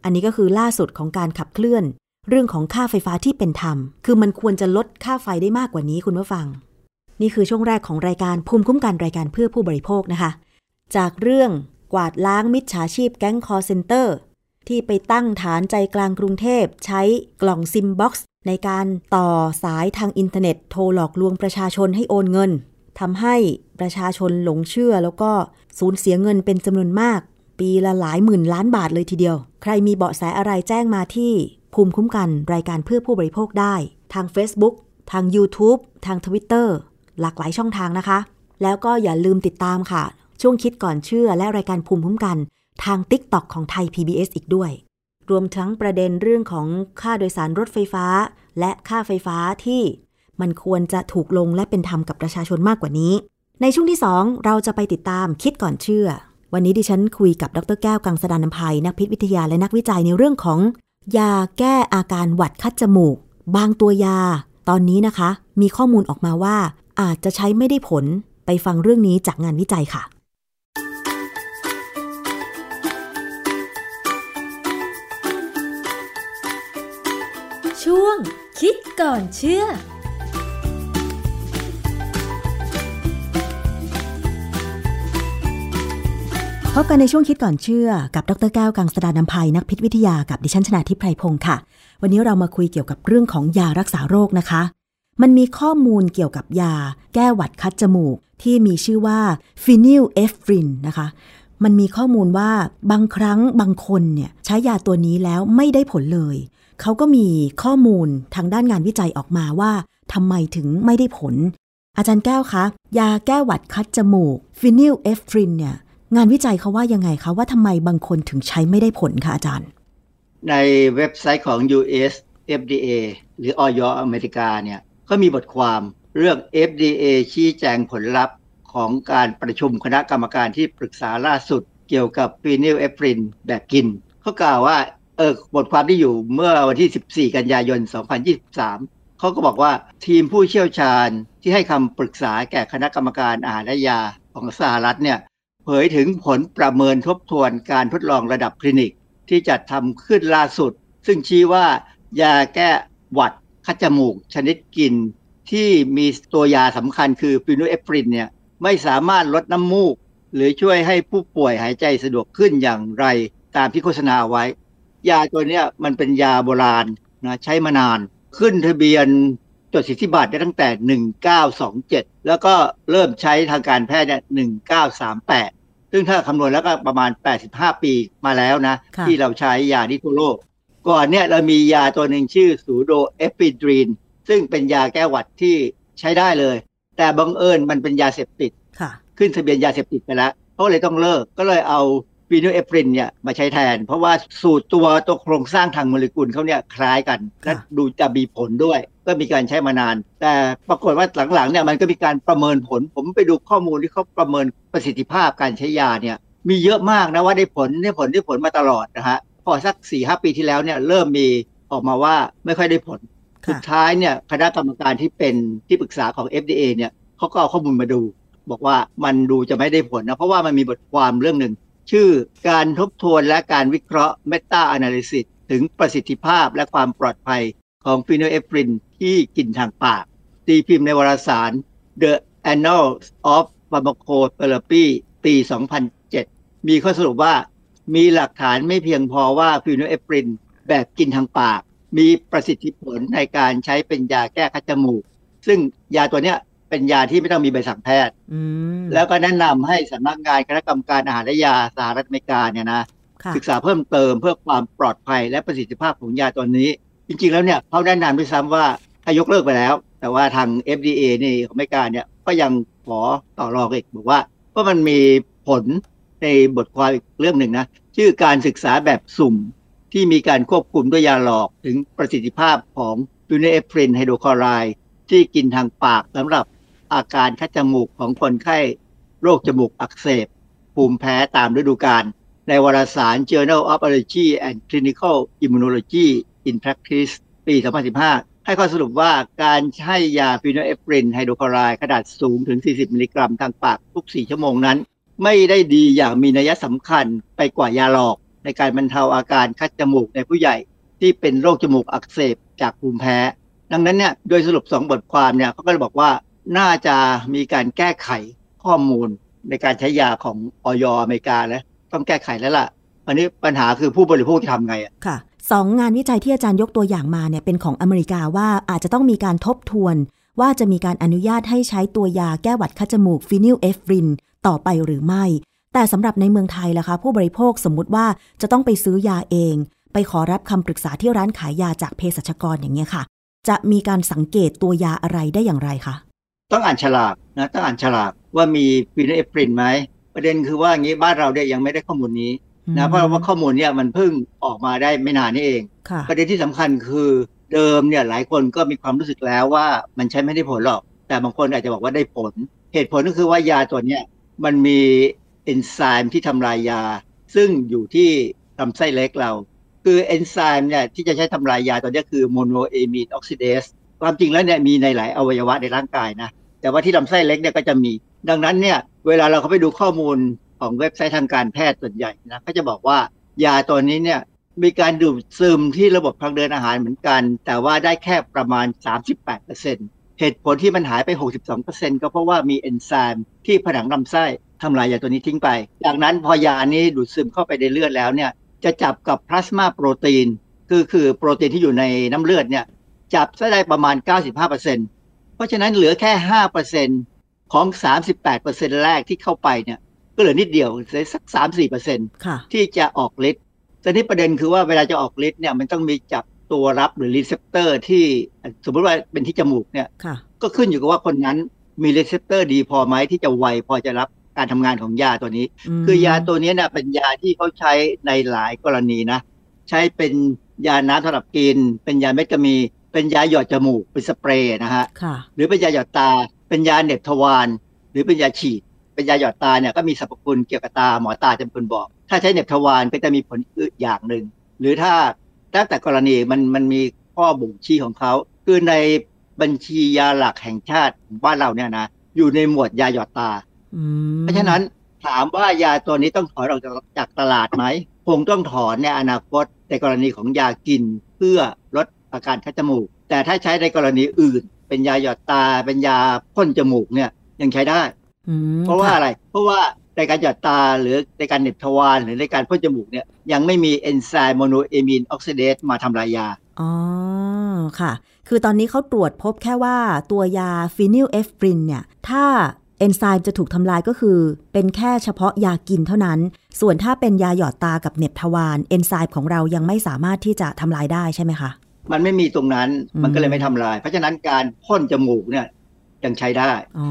อันนี้ก็คือล่าสุดของการขับเคลื่อน เรื่องของค่าไฟฟ้าที่เป็นธรรม คือมันควรจะลดค่าไฟได้มากกว่านี้คุณผู้ฟัง นี่คือช่วงแรกของรายการภูมิคุ้มกันรายการเพื่อผู้บริโภคนะคะ จากเรื่อง กวาดล้างมิจฉาชีพแก๊งคอลเซ็นเตอร์ ที่ไปตั้งฐานใจกลางกรุงเทพใช้กล่อง SIM box ในการต่อสายทางอินเทอร์เน็ตโทรหลอกลวงประชาชนให้โอนเงินทำให้ประชาชนหลงเชื่อแล้วก็สูญเสียเงินเป็นจำนวนมาก ปีละหลายหมื่นล้านบาทเลยทีเดียว ใครมีเบาะแสอะไรแจ้งมาที่ภูมิคุ้มกันรายการเพื่อผู้บริโภคได้ ทาง Facebook ทาง YouTube ทาง Twitter หลากหลายช่องทางนะคะ แล้วก็อย่าลืมติดตามค่ะ ช่วงคิดก่อนเชื่อและรายการภูมิคุ้มกัน ทาง TikTok ของไทย PBS อีกด้วย รวมทั้งประเด็นเรื่องของค่าโดยสารรถไฟฟ้า และค่าไฟฟ้าที่มันควรจะถูกลงและเป็นธรรมกับประชาชนมากกว่านี้ ในช่วงที่ 2 เราจะไปติดตามคิดก่อนเชื่อ วันนี้ดิฉันคุยกับดรแก้วกังสดานนภัยนักพิษวิทยาและนักวิจัยในเรื่องของ ยาแก้อาการหวัดคัดจมูก บางตัวยา ตอนนี้นะคะ มีข้อมูลออกมาว่าอาจจะใช้ไม่ได้ผลไปฟังเรื่องนี้จากงานวิจัยค่ะ ช่วง คิดก่อนเชื่อพบกันในช่วงคิดก่อนเชื่อ กับดร.แก้วกังสดาลอำไพนักพิษวิทยากับดิฉันชนาธิป ไพรพงค์ค่ะ วันนี้เรามาคุยเกี่ยวกับเรื่องของยารักษาโรคนะคะ มันมีข้อมูลเกี่ยวกับยา แก้หวัดคัดจมูก ที่มีชื่อว่า phenylephrine นะคะ มันมีข้อมูลว่าบางครั้งบางคนเนี่ยใช้ยาตัวนี้แล้วไม่ได้ผลเลย เขาก็มีข้อมูลทางด้านงานวิจัยออกมาว่าทำไมถึงไม่ได้ผล อาจารย์แก้วคะ ยาแก้หวัดคัดจมูก phenylephrine เนี่ยงานวิจัยเขาว่ายังไงคะ ว่าทำไมบางคนถึงใช้ไม่ได้ผลคะอาจารย์ ในเว็บไซต์ของ US FDA หรืออย.อเมริกาเนี่ยก็มีบทความเรื่อง FDA ชี้แจงผลลัพธ์ของการประชุมคณะกรรมการที่ปรึกษาล่าสุดเกี่ยวกับ phenylephrine แบบกิน เขากล่าวว่า เออบทความที่อยู่เมื่อวันที่ 14 กันยายน 2023 เขาก็บอกว่าทีมผู้เชี่ยวชาญที่ให้คำปรึกษาแก่คณะกรรมการอาหารและยาของสหรัฐเนี่ยเผยถึงผลประเมินทบทวนการทดลองระดับคลินิก ที่จัดทำขึ้นล่าสุด ซึ่งชี้ว่ายาแก้หวัดคัดจมูกชนิดกิน ที่มีตัวยาสำคัญคือฟิโนเอฟรินเนี่ยไม่สามารถลดน้ำมูก หรือช่วยให้ผู้ป่วยหายใจสะดวกขึ้นอย่างไรตามที่โฆษณาไว้ ยาตัวเนี้ยมันเป็นยาโบราณนะใช้มานาน ขึ้นทะเบียนจดสิทธิบัตรได้ตั้งแต่ 1927 แล้วก็เริ่มใช้ทางการแพทย์เนี่ย 1938 ซึ่งถ้าคำนวณแล้วก็ประมาณ 85 ปีมาแล้วนะค่ะที่เราใช้ยานี้ทั่วโลก ก่อนเนี่ยเรามียาตัวหนึ่งชื่อสูโดเอฟิดรีน ซึ่งเป็นยาแก้หวัดที่ใช้ได้เลย แต่บังเอิญมันเป็นยาเสพติดค่ะขึ้นทะเบียนยาเสพติดไปแล้วเขาเลยต้องเลิก ก็เลยเอา ฟีโนเอฟรินเนี่ยมาใช้แทน เพราะว่าสูตรตัวตัวโครงสร้างทางโมเลกุลเขาเนี่ยคล้ายกันและดูจะมีผลด้วย ก็มีการใช้มานาน แต่ปรากฏว่าหลังๆเนี่ยมันก็มีการประเมินผล ผมไปดูข้อมูลที่เขาประเมินประสิทธิภาพการใช้ยาเนี่ยมีเยอะมากนะว่าได้ผลได้ผลได้ผลมาตลอดนะฮะพอสัก4ี่หปีที่แล้วเนี่ยเริ่มมีออกมาว่าไม่ค่อยได้ผล สุดท้ายเนี่ยคณะกรรมการที่เป็นที่ปรึกษาของ FDA เนี่ยเขาก็เอาข้อมูลมาดู บอกว่ามันดูจะไม่ได้ผลนะเพราะว่ามันมีบทความเรื่องหนึ่ง ชื่อการทบทวนและการวิเคราะห์ Meta Analysis ถึงประสิทธิภาพและความปลอดภัยของ phenylephrine ที่กินทางปาก ตีพิมพ์ในวารสาร The Annals of Pharmacotherapy ปี 2007 มีข้อสรุปว่ามีหลักฐานไม่เพียงพอว่า phenylephrine แบบกินทางปาก มีประสิทธิผลในการใช้เป็นยาแก้คัดจมูก ซึ่งยาตัวเนี้ย เป็นยาที่ไม่ต้องมีใบสั่งแพทย์แล้วก็แนะนำให้สำนักงานคณะกรรมการอาหารและยาสหรัฐอเมริกาเนี่ยนะศึกษาเพิ่มเติมเพื่อความปลอดภัยและประสิทธิภาพของยาตัวนี้ จริง ๆ แล้วเนี่ยเขาแนะนำด้วยซ้ำว่าถ้ายกเลิกไปแล้ว แต่ว่าทาง FDA นี่ของอเมริกาเนี่ยก็ยังขอต่อรองอีกบอกว่าเพราะมันมีผลในบทความอีกเรื่องหนึ่งนะชื่อการศึกษาแบบสุ่มที่มีการควบคุมด้วยยาหลอกถึงประสิทธิภาพของ phenylephrine hydrochloride ที่กินทางปากสำหรับ อาการคัดจมูกของคนไข้โรคจมูกอักเสบ ภูมิแพ้ตามฤดูกาลในวารสาร Journal of Allergy and Clinical Immunology in Practice ปี 2015 ให้ข้อสรุปว่าการใช้ยา phenylephrine hydrochloride ขนาดสูงถึง 40 มิลลิกรัมทางปากทุก 4 ชั่วโมงนั้น ไม่ได้ดีอย่างมีนัยสำคัญไปกว่ายาหลอก ในการบรรเทาอาการคัดจมูกในผู้ใหญ่ที่เป็นโรคจมูกอักเสบจากภูมิแพ้ ดังนั้นเนี่ยโดยสรุป 2 บทความเนี่ยเขาก็เลยบอกว่า น่าจะมีการแก้ไขข้อมูลในการใช้ยาของออยอเมริกาแล้วต้องแก้ไขแล้วล่ะ อันนี้ปัญหาคือผู้บริโภคจะทำไงอะค่ะสองงานวิจัยที่อาจารย์ยกตัวอย่างมาเนี่ยเป็นของอเมริกาว่าอาจจะต้องมีการทบทวน ว่าจะมีการอนุญาตให้ใช้ตัวยาแก้หวัดคัดจมูก phenylephrine ต่อไปหรือไม่ แต่สำหรับในเมืองไทยล่ะคะผู้บริโภคสมมุติว่าจะต้องไปซื้อยาเอง ไปขอรับคำปรึกษาที่ร้านขายยาจากเภสัชกรอย่างเงี้ยค่ะ จะมีการสังเกตตัวยาอะไรได้อย่างไรคะ ต้องอ่านฉลากนะต้องอ่านฉลากว่ามี phenylephrine ไหมประเด็นคือว่างี้บ้านเราเนี่ยยังไม่ได้ข้อมูลนี้นะเพราะว่าข้อมูลเนี่ยมันเพิ่งออกมาได้ไม่นานนี่เอง ประเด็นที่สำคัญคือเดิมเนี่ยหลายคนก็มีความรู้สึกแล้วว่ามันใช้ไม่ได้ผลหรอก แต่บางคนอาจจะบอกว่าได้ผล เหตุผลก็คือว่ายาตัวเนี้ยมันมีเอนไซม์ที่ทำลายยา ซึ่งอยู่ที่ลำไส้เล็กเรา คือเอนไซม์เนี่ยที่จะใช้ทำลายยาตัวนี้คือ monoamine oxidase ความจริงแล้วเนี่ยมีในหลายอวัยวะในร่างกายนะ แต่ว่าที่ลำไส้เล็กเนี่ยก็จะมี ดังนั้นเนี่ยเวลาเราเข้าไปดูข้อมูลของเว็บไซต์ทางการแพทย์ส่วนใหญ่นะก็จะบอกว่ายาตัวนี้เนี่ยมีการดูดซึมที่ระบบทางเดินอาหารเหมือนกัน แต่ว่าได้แค่ประมาณ 38%เหตุผลที่มันหายไป 62%ก็เพราะว่ามีเอนไซม์ที่ผนังลำไส้ทำลายยาตัวนี้ทิ้งไป จากนั้นพอยานี้ดูดซึมเข้าไปในเลือดแล้วเนี่ยจะจับกับพลาสมาโปรตีน คือคือโปรตีนที่อยู่ในน้ำเลือดเนี่ยจับได้ประมาณ 95% ราะฉะนั้นเหลือแค่ห้าเปอร์เซ็นของสามสิบแปดเปอร์เซ็นแรกที่เข้าไปเนี่ย ก็เหลือนิดเดียวเลยสักสามสี่เปอร์เซ็นต์ที่จะออกฤทธิ์แต่นี้ประเด็นคือว่าเวลาจะออกฤทธิ์เนี่ยมันต้องมีจับตัวรับหรือ receptor ที่สมมติว่าเป็นที่จมูกเนี่ยก็ขึ้นอยู่กับว่าคนนั้นมี receptor ดีพอไหมที่จะไวพอจะรับการทำงานของยาตัวนี้ คือยาตัวนี้เนี่ยเป็นยาที่เขาใช้ในหลายกรณีนะ ใช้เป็นยาน้ำสำหรับกิน เป็นยาเม็ดก็มี เป็นยาหยอดจมูกเป็นสเปรย์นะฮะหรือเป็นยาหยอดตา เป็นยาเน็บทวารหรือเป็นยาฉีด เป็นยาหยอดตาเนี่ยก็มีสรรพคุณเกี่ยวกับตาหมอตาจะเป็นคนบอก ถ้าใช้เน็บทวารก็จะมีผลอย่างหนึ่งหรือถ้าตั้งแต่กรณีมันมันมีข้อบ่งชี้ของเขาคือในบัญชียาหลักแห่งชาติบ้านเราเนี่ยนะอยู่ในหมวดยาหยอดตาเพราะฉะนั้นถามว่ายาตัวนี้ต้องถอนออกจากตลาดไหมคงต้องถอนในอนาคตในกรณีของยากินเพื่อลด อาการคัดจมูก แต่ถ้าใช้ในกรณีอื่น เป็นยาหยอดตา เป็นยาพ่นจมูกเนี่ยยังใช้ได้ เพราะว่าอะไร เพราะว่าในการหยอดตาหรือในการเหน็บทวารหรือในการพ่นจมูกเนี่ยยังไม่มีเอนไซม์ monoamine oxidase มาทำลายยา อ๋อ ค่ะ คือตอนนี้เขาตรวจพบแค่ว่าตัวยา phenylephrine เนี่ย ถ้าเอนไซม์จะถูกทำลายก็คือ เป็นแค่เฉพาะยากินเท่านั้น ส่วนถ้าเป็นยาหยอดตากับเหน็บทวารเอนไซม์ของเรายังไม่สามารถที่จะทำลายได้ใช่ไหมคะ มันไม่มีตรงนั้นอืมมันก็เลยไม่ทำลาย เพราะฉะนั้นการพ่นจมูกเนี่ยยังใช้ได้อ๋อ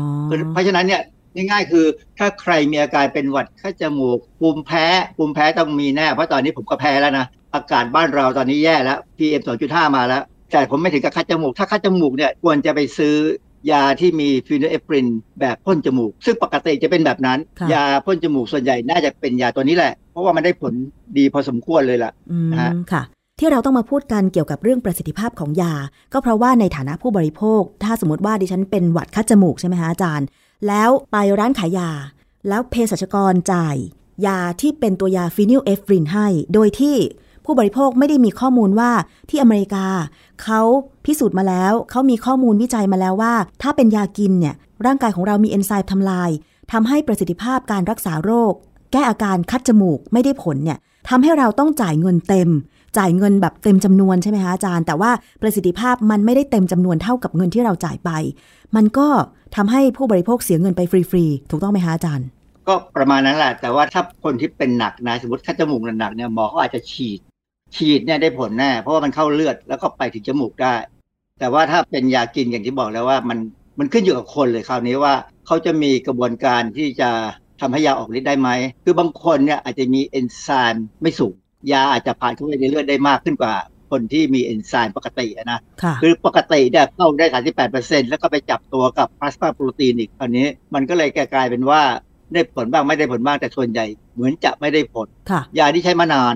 เพราะฉะนั้นเนี่ยง่ายๆคือถ้าใครมีอาการเป็นหวัดคัดจมูกภูมิแพ้ภูมิแพ้ต้องมีแน่ เพราะตอนนี้ผมก็แพ้แล้วนะ อากาศบ้านเราตอนนี้แย่แล้ว PM 2.5 มาแล้ว แต่ผมไม่ถึงกับคัดจมูก ถ้าคัดจมูกเนี่ยควรจะไปซื้อยาที่มี phenylephrineแบบพ่นจมูก ซึ่งปกติจะเป็นแบบนั้นค่ะยาพ่นจมูกส่วนใหญ่น่าจะเป็นยาตัวนี้แหละ เพราะว่ามันได้ผลดีพอสมควรเลยล่ะอืมนะฮะค่ะ ที่เราต้องมาพูดกันเกี่ยวกับเรื่องประสิทธิภาพของยา ก็เพราะว่าในฐานะผู้บริโภค ถ้าสมมติว่าดิฉันเป็นหวัดคัดจมูกใช่ไหมคะอาจารย์ แล้วไปร้านขายยา แล้วเภสัชกรจ่าย ยาที่เป็นตัวยา phenylephrine ให้ โดยที่ผู้บริโภคไม่ได้มีข้อมูลว่าที่อเมริกา เขาพิสูจน์มาแล้ว เขามีข้อมูลวิจัยมาแล้วว่า ถ้าเป็นยากินเนี่ยร่างกายของเรามีเอนไซม์ทำลายทำให้ประสิทธิภาพการรักษาโรค แก้อาการคัดจมูกไม่ได้ผลเนี่ยทำให้เราต้องจ่ายเงินเต็ม จ่ายเงินแบบเต็มจำนวนใช่ไหมคะอาจารย์ แต่ว่าประสิทธิภาพมันไม่ได้เต็มจำนวนเท่ากับเงินที่เราจ่ายไป มันก็ทำให้ผู้บริโภคเสียเงินไปฟรีๆ ถูกต้องไหมคะอาจารย์ ก็ประมาณนั้นแหละ แต่ว่าถ้าคนที่เป็นหนักนะสมมติคัดจมูกหนักเนี่ยหมอเขาอาจจะฉีด ฉีดเนี่ยได้ผลแน่เพราะว่ามันเข้าเลือดแล้วก็ไปถึงจมูกได้ แต่ว่าถ้าเป็นยากินอย่างที่บอกแล้วว่ามันมันขึ้นอยู่กับคนเลยคราวนี้ว่าเขาจะมีกระบวนการที่จะทำให้ยาออกฤทธิ์ได้ไหม คือบางคนเนี่ยอาจจะมีเอนไซม์ไม่สูง ยาอาจจะผ่านเข้าไปในเลือดได้มากขึ้นกว่าคนที่มีเอนไซม์ปกติอะนะค่ะคือปกติเนี่ยเข้าได้ 38%แล้วก็ไปจับตัวกับพลาสมาโปรตีนอีกคราวนี้ มันก็เลยกลายเป็นว่าได้ผลบ้างไม่ได้ผลบ้างแต่ส่วนใหญ่ เหมือนจะไม่ได้ผลค่ะยาที่ใช้มานาน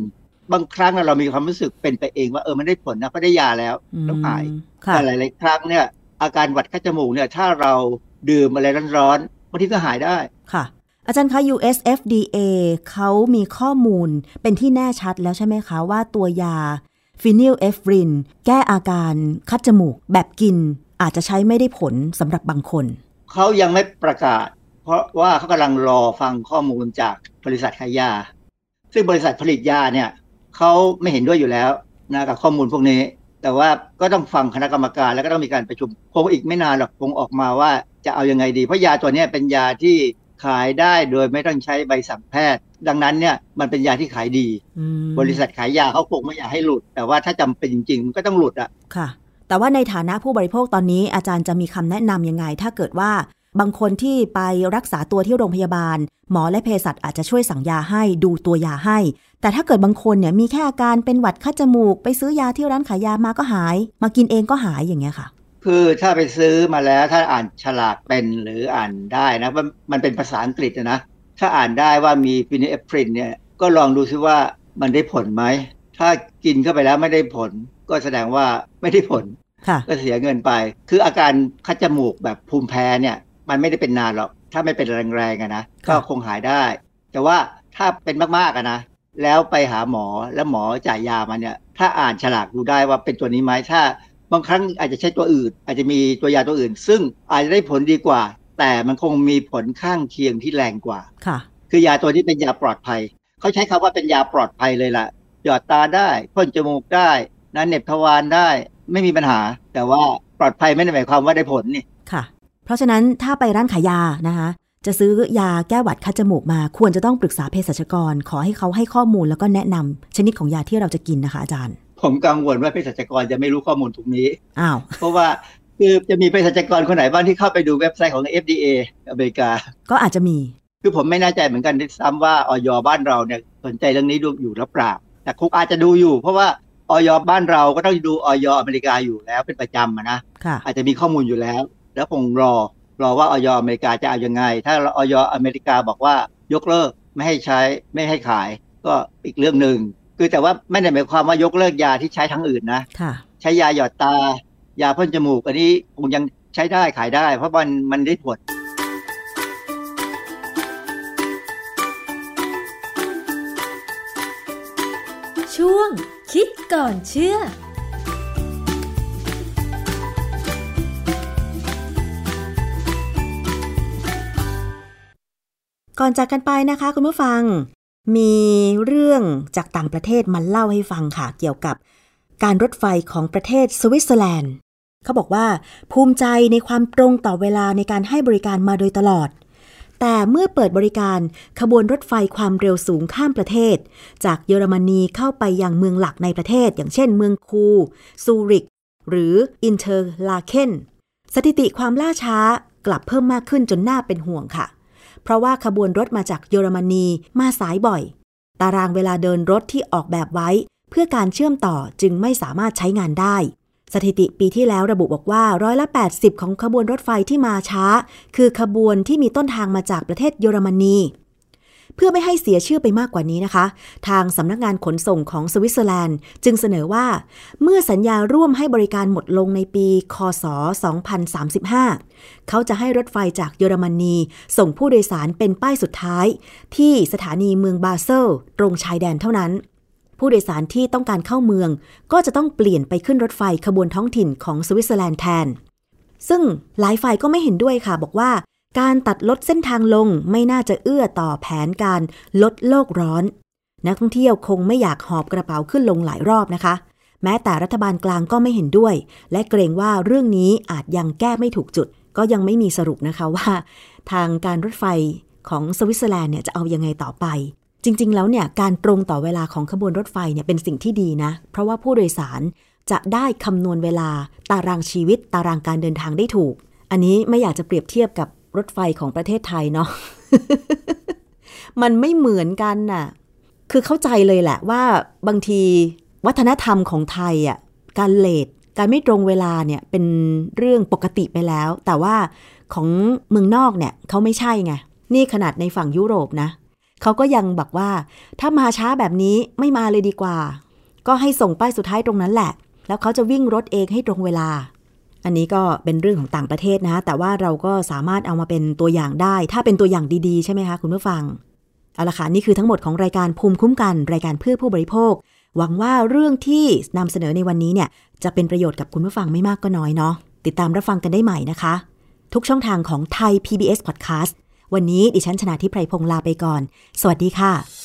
บางครั้งเรามีความรู้สึกเป็นไปเองว่าเออมันได้ผลนะเพราะได้ยาแล้วอืมแล้วหายค่ะแต่หลาย ๆ ครั้งเนี่ยอาการหวัดคัดจมูกเนี่ยถ้าเราดื่มอะไรร้อนๆบางทีก็หายได้ค่ะ อาจารย์คะ US FDA เขามีข้อมูลเป็นที่แน่ชัดแล้วใช่ไหมคะว่าตัวยา phenylephrine แก้อาการคัดจมูกแบบกินอาจจะใช้ไม่ได้ผลสำหรับบางคน เขายังไม่ประกาศ เพราะว่าเขากำลังรอฟังข้อมูลจากบริษัทขายยา ซึ่งบริษัทผลิตยาเนี่ยเขาไม่เห็นด้วยอยู่แล้วนะกับข้อมูลพวกนี้ แต่ว่าก็ต้องฟังคณะกรรมการแล้วก็ต้องมีการประชุมคงอีกไม่นานหรอกคงออกมาว่าจะเอายังไงดีเพราะยาตัวนี้เป็นยาที่ ขายได้โดยไม่ต้องใช้ใบสั่งแพทย์ ดังนั้นเนี่ยมันเป็นยาที่ขายดีอืมบริษัทขายยาเขาคงไม่อยากให้หลุด แต่ว่าถ้าจำเป็นจริงๆมันก็ต้องหลุดอะค่ะ แต่ว่าในฐานะผู้บริโภคตอนนี้อาจารย์จะมีคำแนะนำยังไง ถ้าเกิดว่าบางคนที่ไปรักษาตัวที่โรงพยาบาล หมอและเภสัชอาจจะช่วยสั่งยาให้ดูตัวยาให้ แต่ถ้าเกิดบางคนเนี่ยมีแค่อาการเป็นหวัดคัดจมูก ไปซื้อยาที่ร้านขายยามาก็หาย มากินเองก็หายอย่างเงี้ยค่ะ คือถ้าไปซื้อมาแล้วถ้าอ่านฉลากเป็นหรืออ่านได้นะมันมันเป็นภาษาอังกฤษนะ ถ้าอ่านได้ว่ามีฟินิเอฟรินเนี่ยก็ลองดูซิว่ามันได้ผลไหม ถ้ากินเข้าไปแล้วไม่ได้ผล ก็แสดงว่าไม่ได้ผลค่ะก็เสียเงินไป คืออาการคัดจมูกแบบภูมิแพ้เนี่ย มันไม่ได้เป็นนานหรอก ถ้าไม่เป็นแรงๆอะนะครัก็บคงหายได้ แต่ว่าถ้าเป็นมากๆอะนะแล้วไปหาหมอแล้วหมอจ่ายยามาเนี่ย ถ้าอ่านฉลากดูได้ว่าเป็นตัวนี้ไหมถ้า บางครั้งอาจจะใช้ตัวอื่น อาจจะมีตัวยาตัวอื่น ซึ่งอาจจะได้ผลดีกว่า แต่มันคงมีผลข้างเคียงที่แรงกว่าค่ะ คือยาตัวนี้เป็นยาปลอดภัย เขาใช้คำว่าเป็นยาปลอดภัยเลยล่ะหยอดตาได้พ่นจมูกได้นะเหน็บทวารได้ไม่มีปัญหา แต่ว่าปลอดภัยไม่ได้หมายความว่าได้ผลนี่ค่ะ เพราะฉะนั้นถ้าไปร้านขายยานะคะจะซื้อยาแก้หวัดคัดจมูกมาควรจะต้องปรึกษาเภสัชกร ขอให้เขาให้ข้อมูลแล้วก็แนะนำชนิดของยาที่เราจะกินนะคะอาจารย์ ผมกังวลว่าเภสัชกรจะไม่รู้ข้อมูลตรงนี้อ้าวเพราะว่าคือจะมีเภสัชกรคนไหนบ้างที่เข้าไปดูเว็บไซต์ของ FDA อเมริกา ก็อาจจะมี คือผมไม่แน่ใจเหมือนกันด้วยซ้ำว่าออยบ้านเราเนี่ยสนใจเรื่องนี้ดูอยู่หรือเปล่าแต่คงอาจจะดูอยู่ เพราะว่าออยบ้านเราก็ต้องดูออยอเมริกาอยู่แล้วเป็นประจำอะนะค่ะอาจจะมีข้อมูลอยู่แล้ว แล้วคงรอรอว่าออยอเมริกาจะเอายังไง ถ้าออยอเมริกาบอกว่ายกเลิกไม่ให้ใช้ไม่ให้ขาย ก็อีกเรื่องหนึ่ง คือแต่ว่าไม่ได้หมายความว่ายกเลิกยาที่ใช้ทั้งอื่นนะค่ะใช้ยาหยอดตา ยาพ่นจมูก อันนี้คงยังใช้ได้ขายได้ เพราะมันมันได้ผลช่วง คิดก่อนเชื่อก่อนจากกันไปนะคะคุณผู้ฟัง มีเรื่องจากต่างประเทศมาเล่าให้ฟังค่ะ เกี่ยวกับการรถไฟของประเทศสวิตเซอร์แลนด์ เขาบอกว่าภูมิใจในความตรงต่อเวลาในการให้บริการมาโดยตลอด แต่เมื่อเปิดบริการขบวนรถไฟความเร็วสูงข้ามประเทศ จากเยอรมนีเข้าไปยังเมืองหลักในประเทศ อย่างเช่น เมืองคูร์ ซูริก หรืออินเตอร์ลาเคนสถิติความล่าช้ากลับเพิ่มมากขึ้นจนน่าเป็นห่วงค่ะ เพราะว่าขบวนรถมาจากเยอรมนีมาสายบ่อย ตารางเวลาเดินรถที่ออกแบบไว้ เพื่อการเชื่อมต่อจึงไม่สามารถใช้งานได้ สถิติปีที่แล้วระบุบอกว่าร้อยละ 80 ของขบวนรถไฟที่มาช้า คือขบวนที่มีต้นทางมาจากประเทศเยอรมนี เพื่อไม่ให้เสียชื่อไปมากกว่านี้นะคะ ทางสำนักงานขนส่งของสวิตเซอร์แลนด์ จึงเสนอว่า เมื่อสัญญาร่วมให้บริการหมดลงในปี คศ 2035 เขาจะให้รถไฟจากเยอรมนี ส่งผู้โดยสารเป็นป้ายสุดท้าย ที่สถานีเมืองบาเซลตรงชายแดนเท่านั้น ผู้โดยสารที่ต้องการเข้าเมือง ก็จะต้องเปลี่ยนไปขึ้นรถไฟขบวนท้องถิ่นของสวิตเซอร์แลนด์แทนซึ่งหลายฝ่ายก็ไม่เห็นด้วยค่ะ บอกว่า การตัดลดเส้นทางลงไม่น่าจะเอื้อต่อแผนการลดโลกร้อน นักท่องเที่ยวคงไม่อยากหอบกระเป๋าขึ้นลงหลายรอบนะคะ แม้แต่รัฐบาลกลางก็ไม่เห็นด้วย และเกรงว่าเรื่องนี้อาจยังแก้ไม่ถูกจุด ก็ยังไม่มีสรุปนะคะว่า ทางการรถไฟของสวิตเซอร์แลนด์เนี่ยจะเอายังไงต่อไปจริง ๆ แล้วเนี่ยการตรงต่อเวลาของขบวนรถไฟเนี่ยเป็นสิ่งที่ดีนะ เพราะว่าผู้โดยสารจะได้คำนวณเวลาตารางชีวิตตารางการเดินทางได้ถูก อันนี้ไม่อยากจะเปรียบเทียบกับ รถไฟของประเทศไทยเนาะมันไม่เหมือนกันน่ะ คือเข้าใจเลยแหละว่าบางทีวัฒนธรรมของไทยอะการเลทการไม่ตรงเวลาเนี่ยเป็นเรื่องปกติไปแล้ว แต่ว่าของเมืองนอกเนี่ยเขาไม่ใช่ไง นี่ขนาดในฝั่งยุโรปนะ เขาก็ยังบอกว่า ถ้ามาช้าแบบนี้ไม่มาเลยดีกว่า ก็ให้ส่งป้ายสุดท้ายตรงนั้นแหละ แล้วเขาจะวิ่งรถเองให้ตรงเวลา อันนี้ก็เป็นเรื่องของต่างประเทศนะ แต่ว่าเราก็สามารถเอามาเป็นตัวอย่างได้ ถ้าเป็นตัวอย่างดีๆ ใช่ไหมคะคุณผู้ฟัง เอาละค่ะ นี่คือทั้งหมดของรายการภูมิคุ้มกัน รายการเพื่อผู้บริโภค หวังว่าเรื่องที่นำเสนอในวันนี้เนี่ย จะเป็นประโยชน์กับคุณผู้ฟังไม่มากก็น้อยเนาะ ติดตามรับฟังกันได้ใหม่นะคะ ทุกช่องทางของไทย PBS Podcast วันนี้ดิฉันชนะทิพไพรพงศ์ลาไปก่อน สวัสดีค่ะ